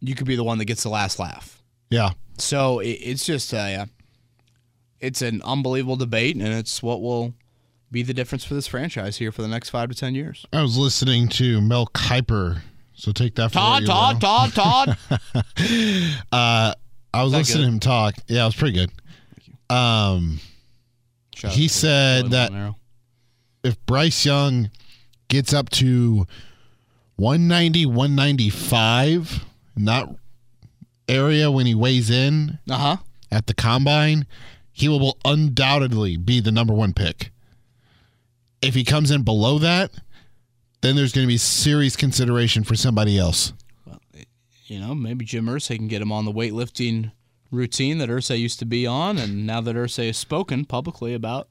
you could be the one that gets the last laugh. Yeah. So it, it's just a, it's an unbelievable debate, and it's what will be the difference for this franchise here for the next five to ten years. I was listening to Mel Kiper, so take that for what Todd, Todd. Todd, Todd. Uh, I was listening good? to him talk. Yeah, it was pretty good. Um, Shout He said that- if Bryce Young gets up to 190, 195 in that area when he weighs in Uh-huh. at the combine, he will undoubtedly be the number one pick. If he comes in below that, then there's going to be serious consideration for somebody else. You know, maybe Jim Irsay can get him on the weightlifting routine that Irsay used to be on, and now that Irsay has spoken publicly about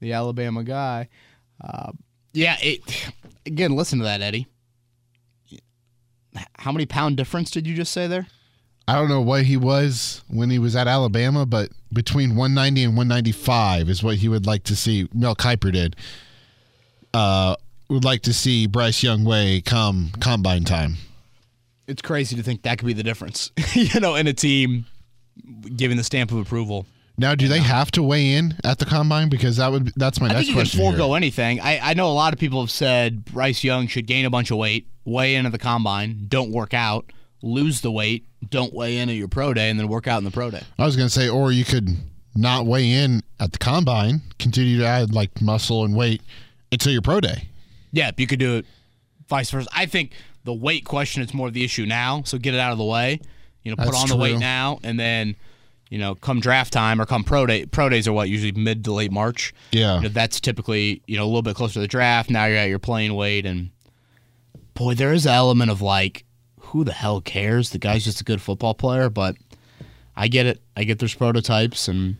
the Alabama guy, uh, yeah, it again. Listen to that, Eddie. How many pound difference did you just say there? I don't know what he was when he was at Alabama, but between 190 and 195 is what he would like to see. Mel Kiper did. Uh, would like to see Bryce Young weigh come combine time. It's crazy to think that could be the difference, you know, in a team giving the stamp of approval. Now, do they have to weigh in at the combine? Because that would that's my I next think you question. can forego here. anything. I, I know a lot of people have said Bryce Young should gain a bunch of weight, weigh in at the combine, don't work out, lose the weight, don't weigh in at your pro day, and then work out in the pro day. I was going to say, or you could not weigh in at the combine, continue to add like muscle and weight until your pro day. Yeah, you could do it vice versa. I think the weight question is more of the issue now, so get it out of the way. You know, put That's on the weight now, and then you know, come draft time or come pro day. Pro days are what usually mid to late March. Yeah. You know, that's typically you know a little bit closer to the draft. Now you're at your playing weight, and boy, there is an element of like, who the hell cares? The guy's just a good football player, but I get it. I get there's prototypes, and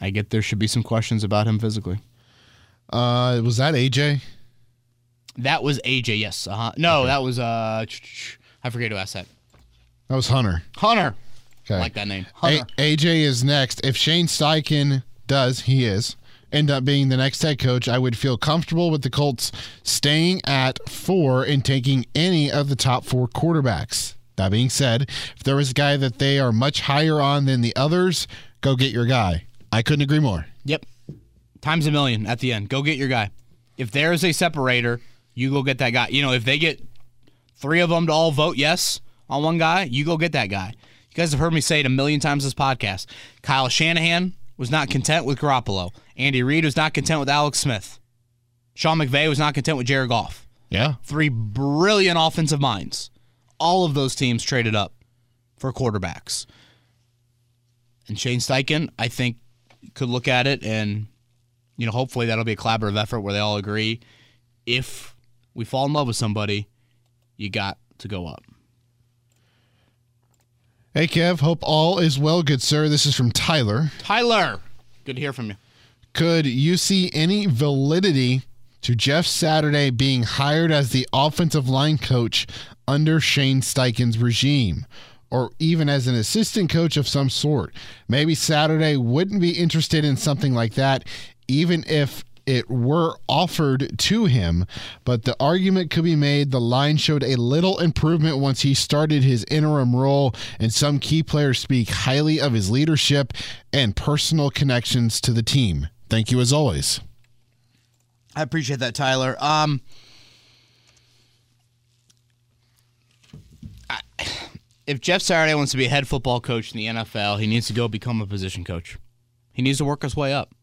I get there should be some questions about him physically. Uh, was that AJ? That was AJ. Yes. Uh-huh. No, that was uh, I forget who asked that. That was Hunter. Hunter. Okay. I like that name. A- AJ is next. If Shane Steichen does, he is, end up being the next head coach, I would feel comfortable with the Colts staying at four and taking any of the top four quarterbacks. That being said, if there was a guy that they are much higher on than the others, go get your guy. I couldn't agree more. Yep. Times a million at the end. Go get your guy. If there is a separator, you go get that guy. You know, if they get three of them to all vote yes on one guy, you go get that guy. You guys have heard me say it a million times this podcast. Kyle Shanahan was not content with Garoppolo. Andy Reid was not content with Alex Smith. Sean McVay was not content with Jared Goff. Yeah. Three brilliant offensive minds. All of those teams traded up for quarterbacks. And Shane Steichen, I think, could look at it and, you know, hopefully that'll be a collaborative effort where they all agree. If we fall in love with somebody, you got to go up. Hey, Kev. Hope all is well, good sir. This is from Tyler. Tyler, good to hear from you. Could you see any validity to Jeff Saturday being hired as the offensive line coach under Shane Steichen's regime? Or even as an assistant coach of some sort. Maybe Saturday wouldn't be interested in something like that, even if it were offered to him. But the argument could be made the line showed a little improvement once he started his interim role, and some key players speak highly of his leadership and personal connections to the team. Thank you as always. I appreciate that, Tyler. Um, if Jeff Saturday wants to be a head football coach in the NFL, he needs to go become a position coach. He needs to work his way up.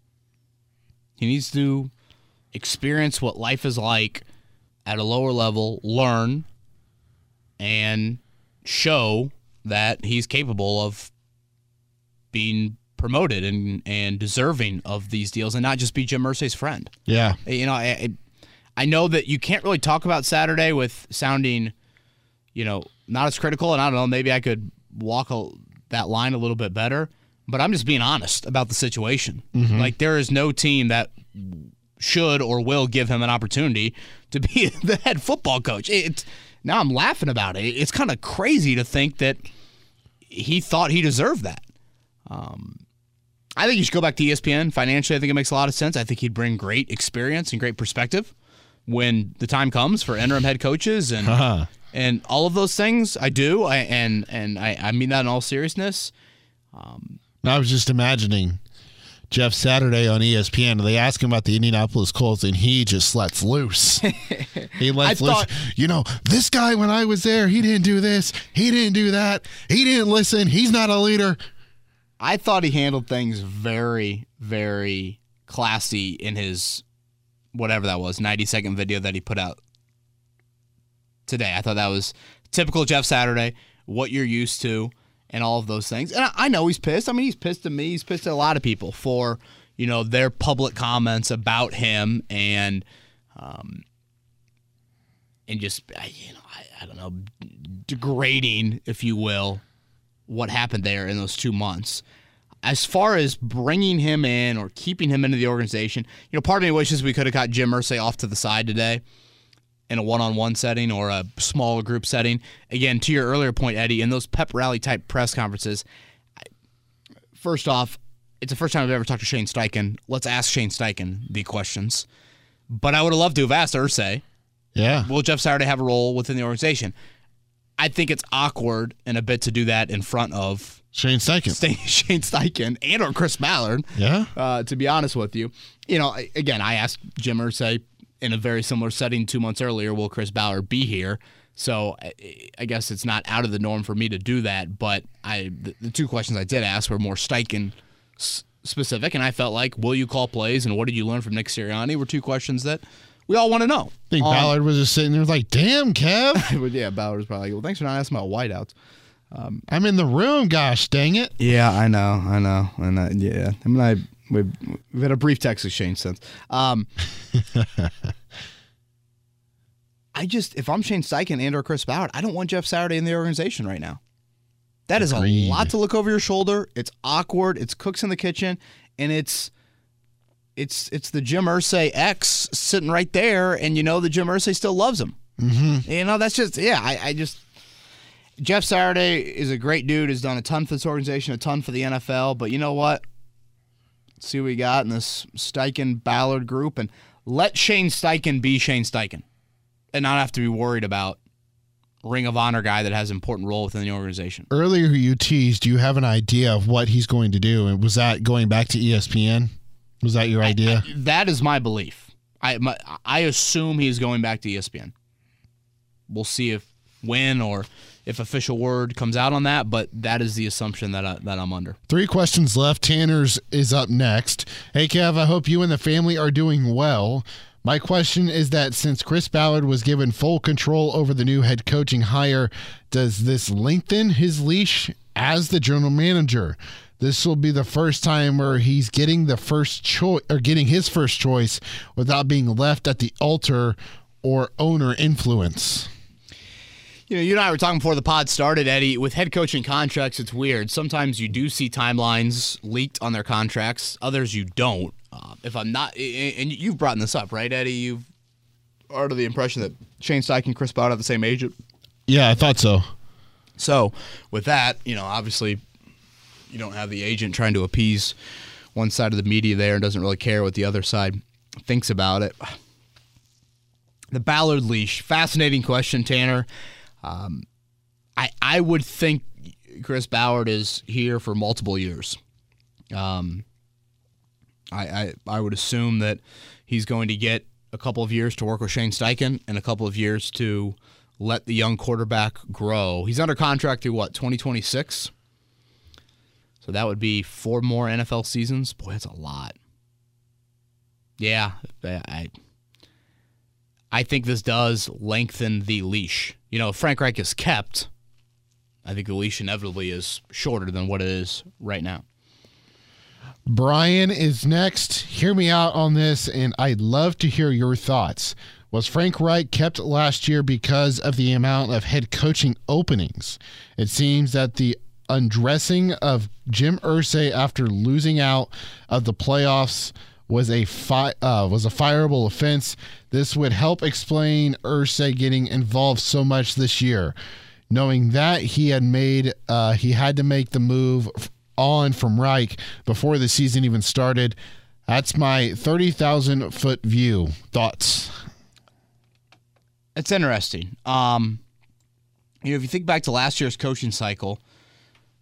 He needs to experience what life is like at a lower level, learn, and show that he's capable of being promoted and, and deserving of these deals and not just be Jim Irsay's friend. Yeah. You know, I I know that you can't really talk about Saturday with sounding, you know, not as critical. And I don't know, maybe I could walk a, that line a little bit better. But I'm just being honest about the situation. Mm-hmm. Like there is no team that should or will give him an opportunity to be the head football coach. It's now I'm laughing about it. It's kind of crazy to think that he thought he deserved that. Um, I think you should go back to ESPN. Financially, I think it makes a lot of sense. I think he'd bring great experience and great perspective when the time comes for interim head coaches and Uh-huh. and all of those things. I do, I, and and I, I mean that in all seriousness. Um, I was just imagining Jeff Saturday on ESPN. They ask him about the Indianapolis Colts, and he just lets loose. he lets I loose. thought- you know, this guy when I was there, he didn't do this, he didn't do that, he didn't listen. He's not a leader. I thought he handled things very, very classy in his whatever that was, 90 second video that he put out today. I thought that was typical Jeff Saturday, what you're used to, and all of those things. And I, I know he's pissed. I mean, he's pissed at me. He's pissed at a lot of people for, you know, their public comments about him and, um, and just, you know, I, I don't know, degrading, if you will, what happened there in those two months. As far as bringing him in or keeping him into the organization, you know, part of me wishes we could have got Jim Irsay off to the side today in a one-on-one setting or a smaller group setting. Again, to your earlier point, Eddie, in those pep rally type press conferences, first off, it's the first time I've ever talked to Shane Steichen. Let's ask Shane Steichen the questions. But I would have loved to have asked Irsay, Yeah. will Jeff Saturday have a role within the organization? I think it's awkward and a bit to do that in front of Shane Steichen. Shane Steichen and or Chris Ballard. Yeah. Uh, to be honest with you, you know, again, I asked Jim Irsay in a very similar setting two months earlier, will Chris Ballard be here? So I, guess it's not out of the norm for me to do that. But I, the, two questions I did ask were more Steichen specific, and I felt like, will you call plays and what did you learn from Nick Sirianni? Were two questions that we all want to know. I think Um, Ballard was just sitting there like, damn, Kev, But yeah, Ballard was probably like, well, thanks for not asking about whiteouts. I'm in the room, gosh dang it. Yeah, I know, I know, and yeah, I mean, I we've, we've had a brief text exchange since. Um, I just, if I'm Shane Steichen and or Chris Ballard, I don't want Jeff Saturday in the organization right now. That is Agreed. a lot to look over your shoulder. It's awkward. It's cooks in the kitchen, and it's it's it's the Jim Irsay X sitting right there, and you know the Jim Irsay still loves him. Mm-hmm. You know that's just yeah. I, I just Jeff Saturday is a great dude. Has done a ton for this organization, a ton for the NFL. But you know what? Let's see what we got in this Steichen Ballard group, and let Shane Steichen be Shane Steichen, and not have to be worried about Ring of Honor guy that has an important role within the organization. Earlier you teased, do you have an idea of what he's going to do? And was that going back to ESPN? Was that your idea? That is my belief. I my, I assume he's going back to ESPN. We'll see if when or if official word comes out on that, but that is the assumption that I, that I'm under. Three questions left. Tanner's is up next. Hey, Kev, I hope you and the family are doing well. My question is that since Chris Ballard was given full control over the new head coaching hire, does this lengthen his leash as the general manager? This will be the first time where he's getting the first choice or getting his first choice without being left at the altar or owner influence. You know, you and I were talking before the pod started, Eddie. With head coaching contracts, it's weird. Sometimes you do see timelines leaked on their contracts. Others you don't. Uh, if I'm not, and you've brought this up, right, Eddie? You've are under the impression that Shane Steichen and Chris Ballard have the same agent. Yeah, I thought so. So, with that, you know, obviously, you don't have the agent trying to appease one side of the media there and doesn't really care what the other side thinks about it. The Ballard leash, fascinating question, Tanner. Um, I I would think Chris Ballard is here for multiple years. Um, I, I I would assume that he's going to get a couple of years to work with Shane Steichen and a couple of years to let the young quarterback grow. He's under contract through what 2026. So that would be four more NFL seasons. Boy, that's a lot. Yeah, I I think this does lengthen the leash. You know, Frank Reich is kept. I think the leash inevitably is shorter than what it is right now. Brian is next. Hear me out on this, and I'd love to hear your thoughts. Was Frank Reich kept last year because of the amount of head coaching openings? It seems that the undressing of Jim Irsay after losing out of the playoffs was a fi- uh, was a fireable offense. This would help explain Irsay getting involved so much this year, knowing that he had made uh, he had to make the move on from Reich before the season even started. That's my thirty thousand foot view. Thoughts? It's interesting. Um, you know, if you think back to last year's coaching cycle,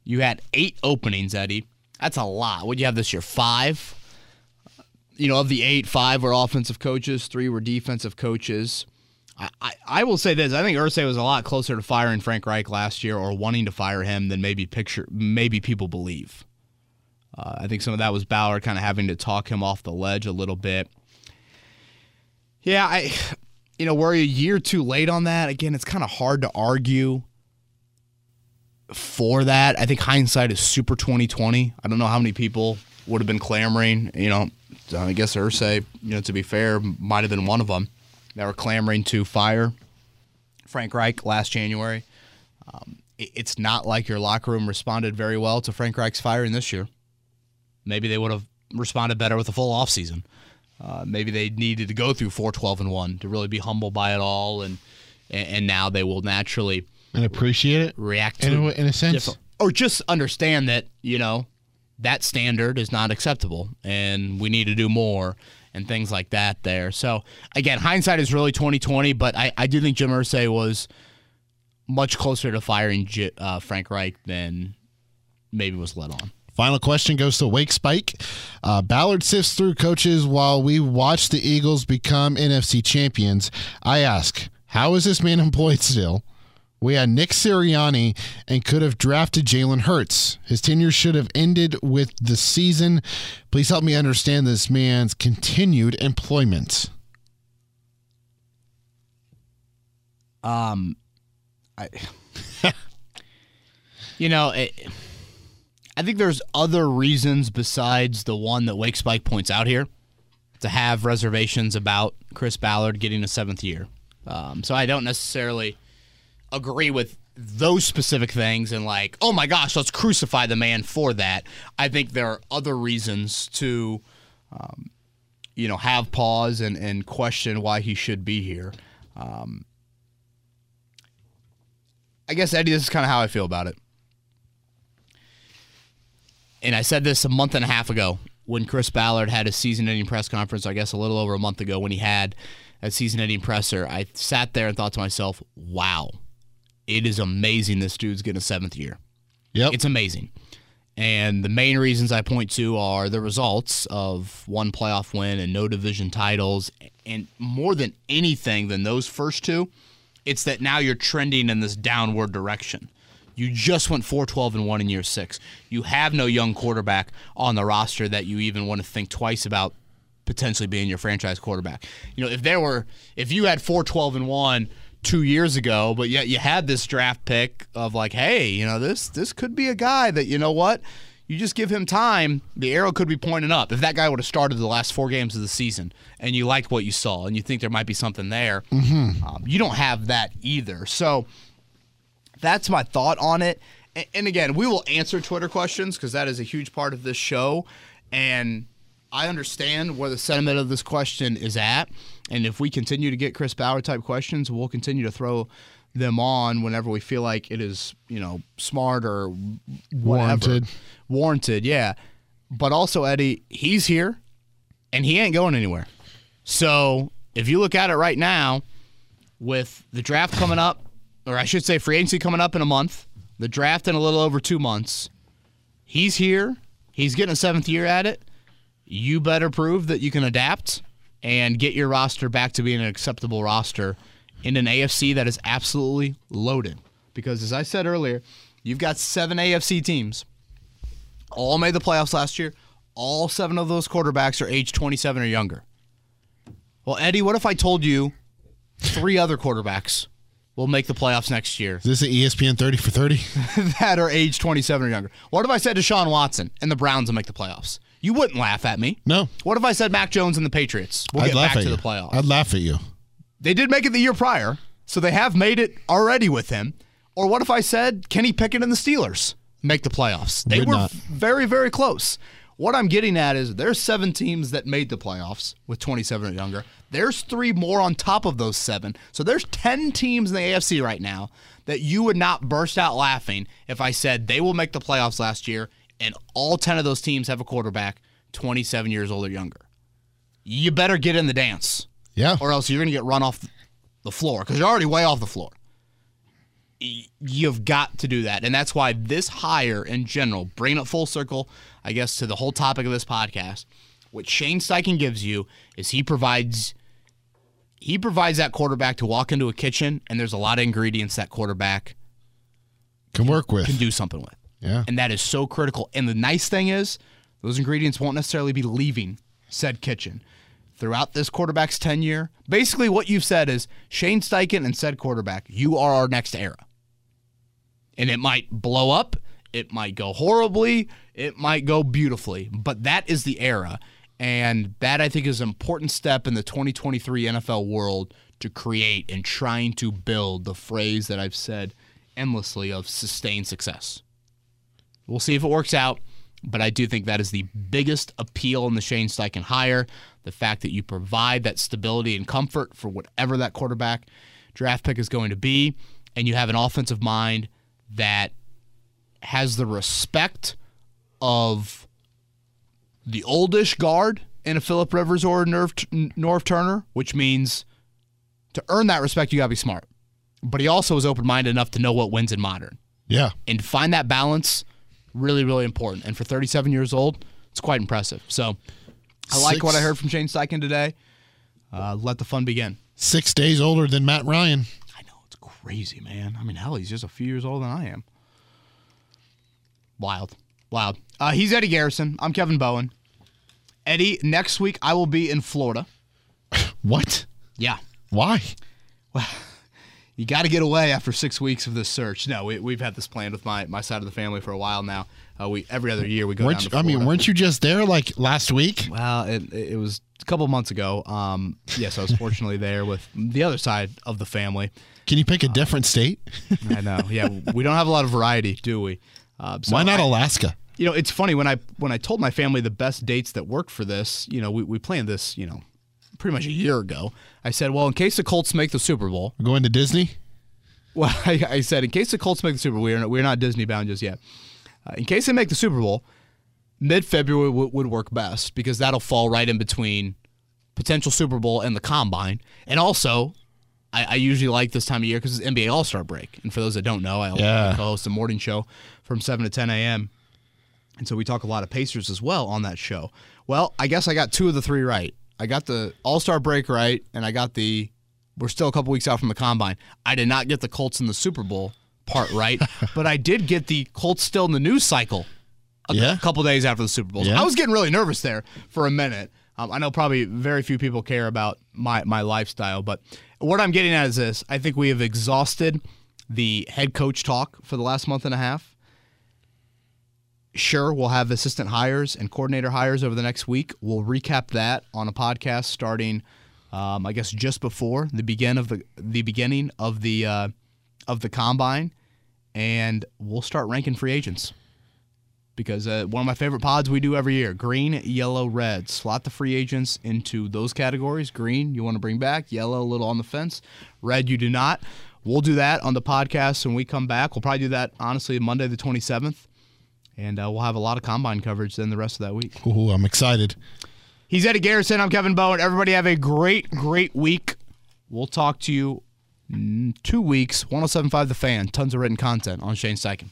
you had eight openings, Eddie. That's a lot. What do you have this year? Five. You know, of the eight, five were offensive coaches, three were defensive coaches. I, I, I will say this: I think Irsay was a lot closer to firing Frank Reich last year, or wanting to fire him, than maybe picture, maybe people believe. Uh, I think some of that was Ballard kind of having to talk him off the ledge a little bit. Yeah, I, you know, we're a year too late on that. Again, it's kind of hard to argue for that. I think hindsight is super 2020. I don't know how many people would have been clamoring. You know, I guess Irsay, you know, to be fair, might have been one of them that were clamoring to fire Frank Reich last January. Um, it, it's not like your locker room responded very well to Frank Reich's firing this year. Maybe they would have responded better with a full offseason. Uh, maybe they needed to go through 4 12 and 1 to really be humbled by it all. And, and now they will naturally and appreciate it react to in a, in a sense. or just understand that, you know, that standard is not acceptable and we need to do more and things like that there. So again, hindsight is really 2020, but I, I do think Jim Irsay was much closer to firing uh, Frank Reich than maybe was led on. Final question goes to Wake Spike. Uh, Ballard sifts through coaches while we watch the Eagles become NFC champions. I ask, how is this man employed still? We had Nick Sirianni and could have drafted Jalen Hurts. His tenure should have ended with the season. Please help me understand this man's continued employment. Um, I, you know, it, I think there's other reasons besides the one that Wake Spike points out here to have reservations about Chris Ballard getting a seventh year. Um, so I don't necessarily agree with those specific things and like, oh my gosh, let's crucify the man for that. I think there are other reasons to, um, you know, have pause and, and question why he should be here. Um, I guess Eddie, this is kind of how I feel about it. And I said this a month and a half ago when Chris Ballard had his season-ending press conference. I guess a little over a month ago when he had a season-ending presser. I sat there and thought to myself, "Wow, it is amazing this dude's getting a seventh year. Yep. It's amazing." And the main reasons I point to are the results of one playoff win and no division titles. And more than anything than those first two, it's that now you're trending in this downward direction. You just went 4 12 and 1 in year six. You have no young quarterback on the roster that you even want to think twice about potentially being your franchise quarterback. You know, if there were, if you had 4 12 and 1 two years ago, but yet you had this draft pick of like, hey, you know, this this could be a guy that, you know what? You just give him time, the arrow could be pointing up. If that guy would have started the last four games of the season and you liked what you saw and you think there might be something there, um, you don't have that either. So that's my thought on it. And, and again, we will answer Twitter questions because that is a huge part of this show. And I understand where the sentiment of this question is at. And if we continue to get Chris Ballard type questions, we'll continue to throw them on whenever we feel like it is, you know, smart or whatever. Warranted. Warranted, yeah. But also, Eddie, he's here and he ain't going anywhere. So if you look at it right now, with the draft coming up, or I should say free agency coming up in a month, the draft in a little over two months, he's here. He's getting a seventh year at it. You better prove that you can adapt and get your roster back to being an acceptable roster in an AFC that is absolutely loaded. Because as I said earlier, you've got seven AFC teams. All made the playoffs last year. All seven of those quarterbacks are age 27 or younger. Well, Eddie, what if I told you three other quarterbacks will make the playoffs next year Is this an ESPN 30 for 30? that are age 27 or younger? What if I said Deshaun Watson and the Browns will make the playoffs? You wouldn't laugh at me. No. What if I said Mac Jones and the Patriots will I'd get back to you. the playoffs? I'd laugh at you. They did make it the year prior, so they have made it already with him. Or what if I said Kenny Pickett and the Steelers make the playoffs? They were not. very, very close. What I'm getting at is there's seven teams that made the playoffs with 27 or younger. There's three more on top of those seven. So there's 10 teams in the AFC right now that you would not burst out laughing if I said they will make the playoffs last year and all 10 of those teams have a quarterback 27 years old or younger. You better get in the dance Yeah. or else you're going to get run off the floor because you're already way off the floor. You've got to do that. And that's why this hire in general, bringing it full circle, I guess, to the whole topic of this podcast, what Shane Steichen gives you is he provides he provides that quarterback to walk into a kitchen and there's a lot of ingredients that quarterback Can work with. can do something with. Yeah. And that is so critical. And the nice thing is, those ingredients won't necessarily be leaving said kitchen. Throughout this quarterback's tenure, basically what you've said is Shane Steichen and said quarterback, you are our next era. And it might blow up, It might go horribly. It might go beautifully. But that is the era. And that, I think, is an important step in the 2023 NFL world to create and trying to build the phrase that I've said endlessly of sustained success. We'll see if it works out, but I do think that is the biggest appeal in the Shane Steichen hire. The fact that you provide that stability and comfort for whatever that quarterback draft pick is going to be, and you have an offensive mind that has the respect of the oldish guard in a Philip Rivers or a Norv Turner, which means to earn that respect, you got to be smart. But he also is open minded enough to know what wins in modern. Yeah. And find that balance really, really important. And for 37 years old, it's quite impressive. So I like what I heard from Shane Steichen today. Uh, let the fun begin. Six days older than Matt Ryan. I know. It's crazy, man. I mean, hell, he's just a few years older than I am. Wild. Wild. Uh, he's Eddie Garrison. I'm Kevin Bowen. Eddie, next week I will be in Florida. What? Yeah. Why? Well, you got to get away after six weeks of this search. No, we, have had this planned with my, my side of the family for a while now. Uh, we every other year we go weren't down to I mean, weren't you just there like last week? Well, it, it was a couple months ago. Um, yes, I was fortunately there with the other side of the family. Can you pick a different state? I know. Yeah, we don't have a lot of variety, do we? Uh, so Why not I, Alaska? You know, it's funny when I when I told my family the best dates that worked for this. You know, we, we planned this. You know, pretty much a year ago. I said, well, in case the Colts make the Super Bowl, We're going to Disney. Well, I, I, said in case the Colts make the Super Bowl, we're not, we're not Disney bound just yet. Uh, in case they make the Super Bowl, mid February w- would work best because that'll fall right in between potential Super Bowl and the Combine, and also. I, I usually like this time of year because it's NBA All Star break, and for those that don't know, I yeah. co-host a morning show from seven to ten a.m. And so we talk a lot of Pacers as well on that show. Well, I guess I got two of the three right. I got the All Star break right, and I got the we're still a couple weeks out from the combine. I did not get the Colts in the Super Bowl part right, but I did get the Colts still in the news cycle a yeah. couple days after the Super Bowl. Yeah. I was getting really nervous there for a minute. Um, I know probably very few people care about my my lifestyle, but what I'm getting at is this: I think we have exhausted the head coach talk for the last month and a half. Sure, we'll have assistant hires and coordinator hires over the next week. We'll recap that on a podcast starting, um, I guess, just before the begin of the the beginning of the uh, of the combine, and we'll start ranking free agents because uh, one of my favorite pods we do every year green yellow red. Slot the free agents into those categories. Green you want to bring back. Yellow a little on the fence. Red you do not. We'll do that on the podcast when we come back. We'll probably do that honestly monday the 27th and uh, we'll have a lot of combine coverage then the rest of that week. Ooh, I'm excited. He's Eddie Garrison. I'm Kevin Bowen. Everybody have a great, great week. We'll talk to you in two weeks. 1075 The Fan. Tons of written content on Shane Steichen.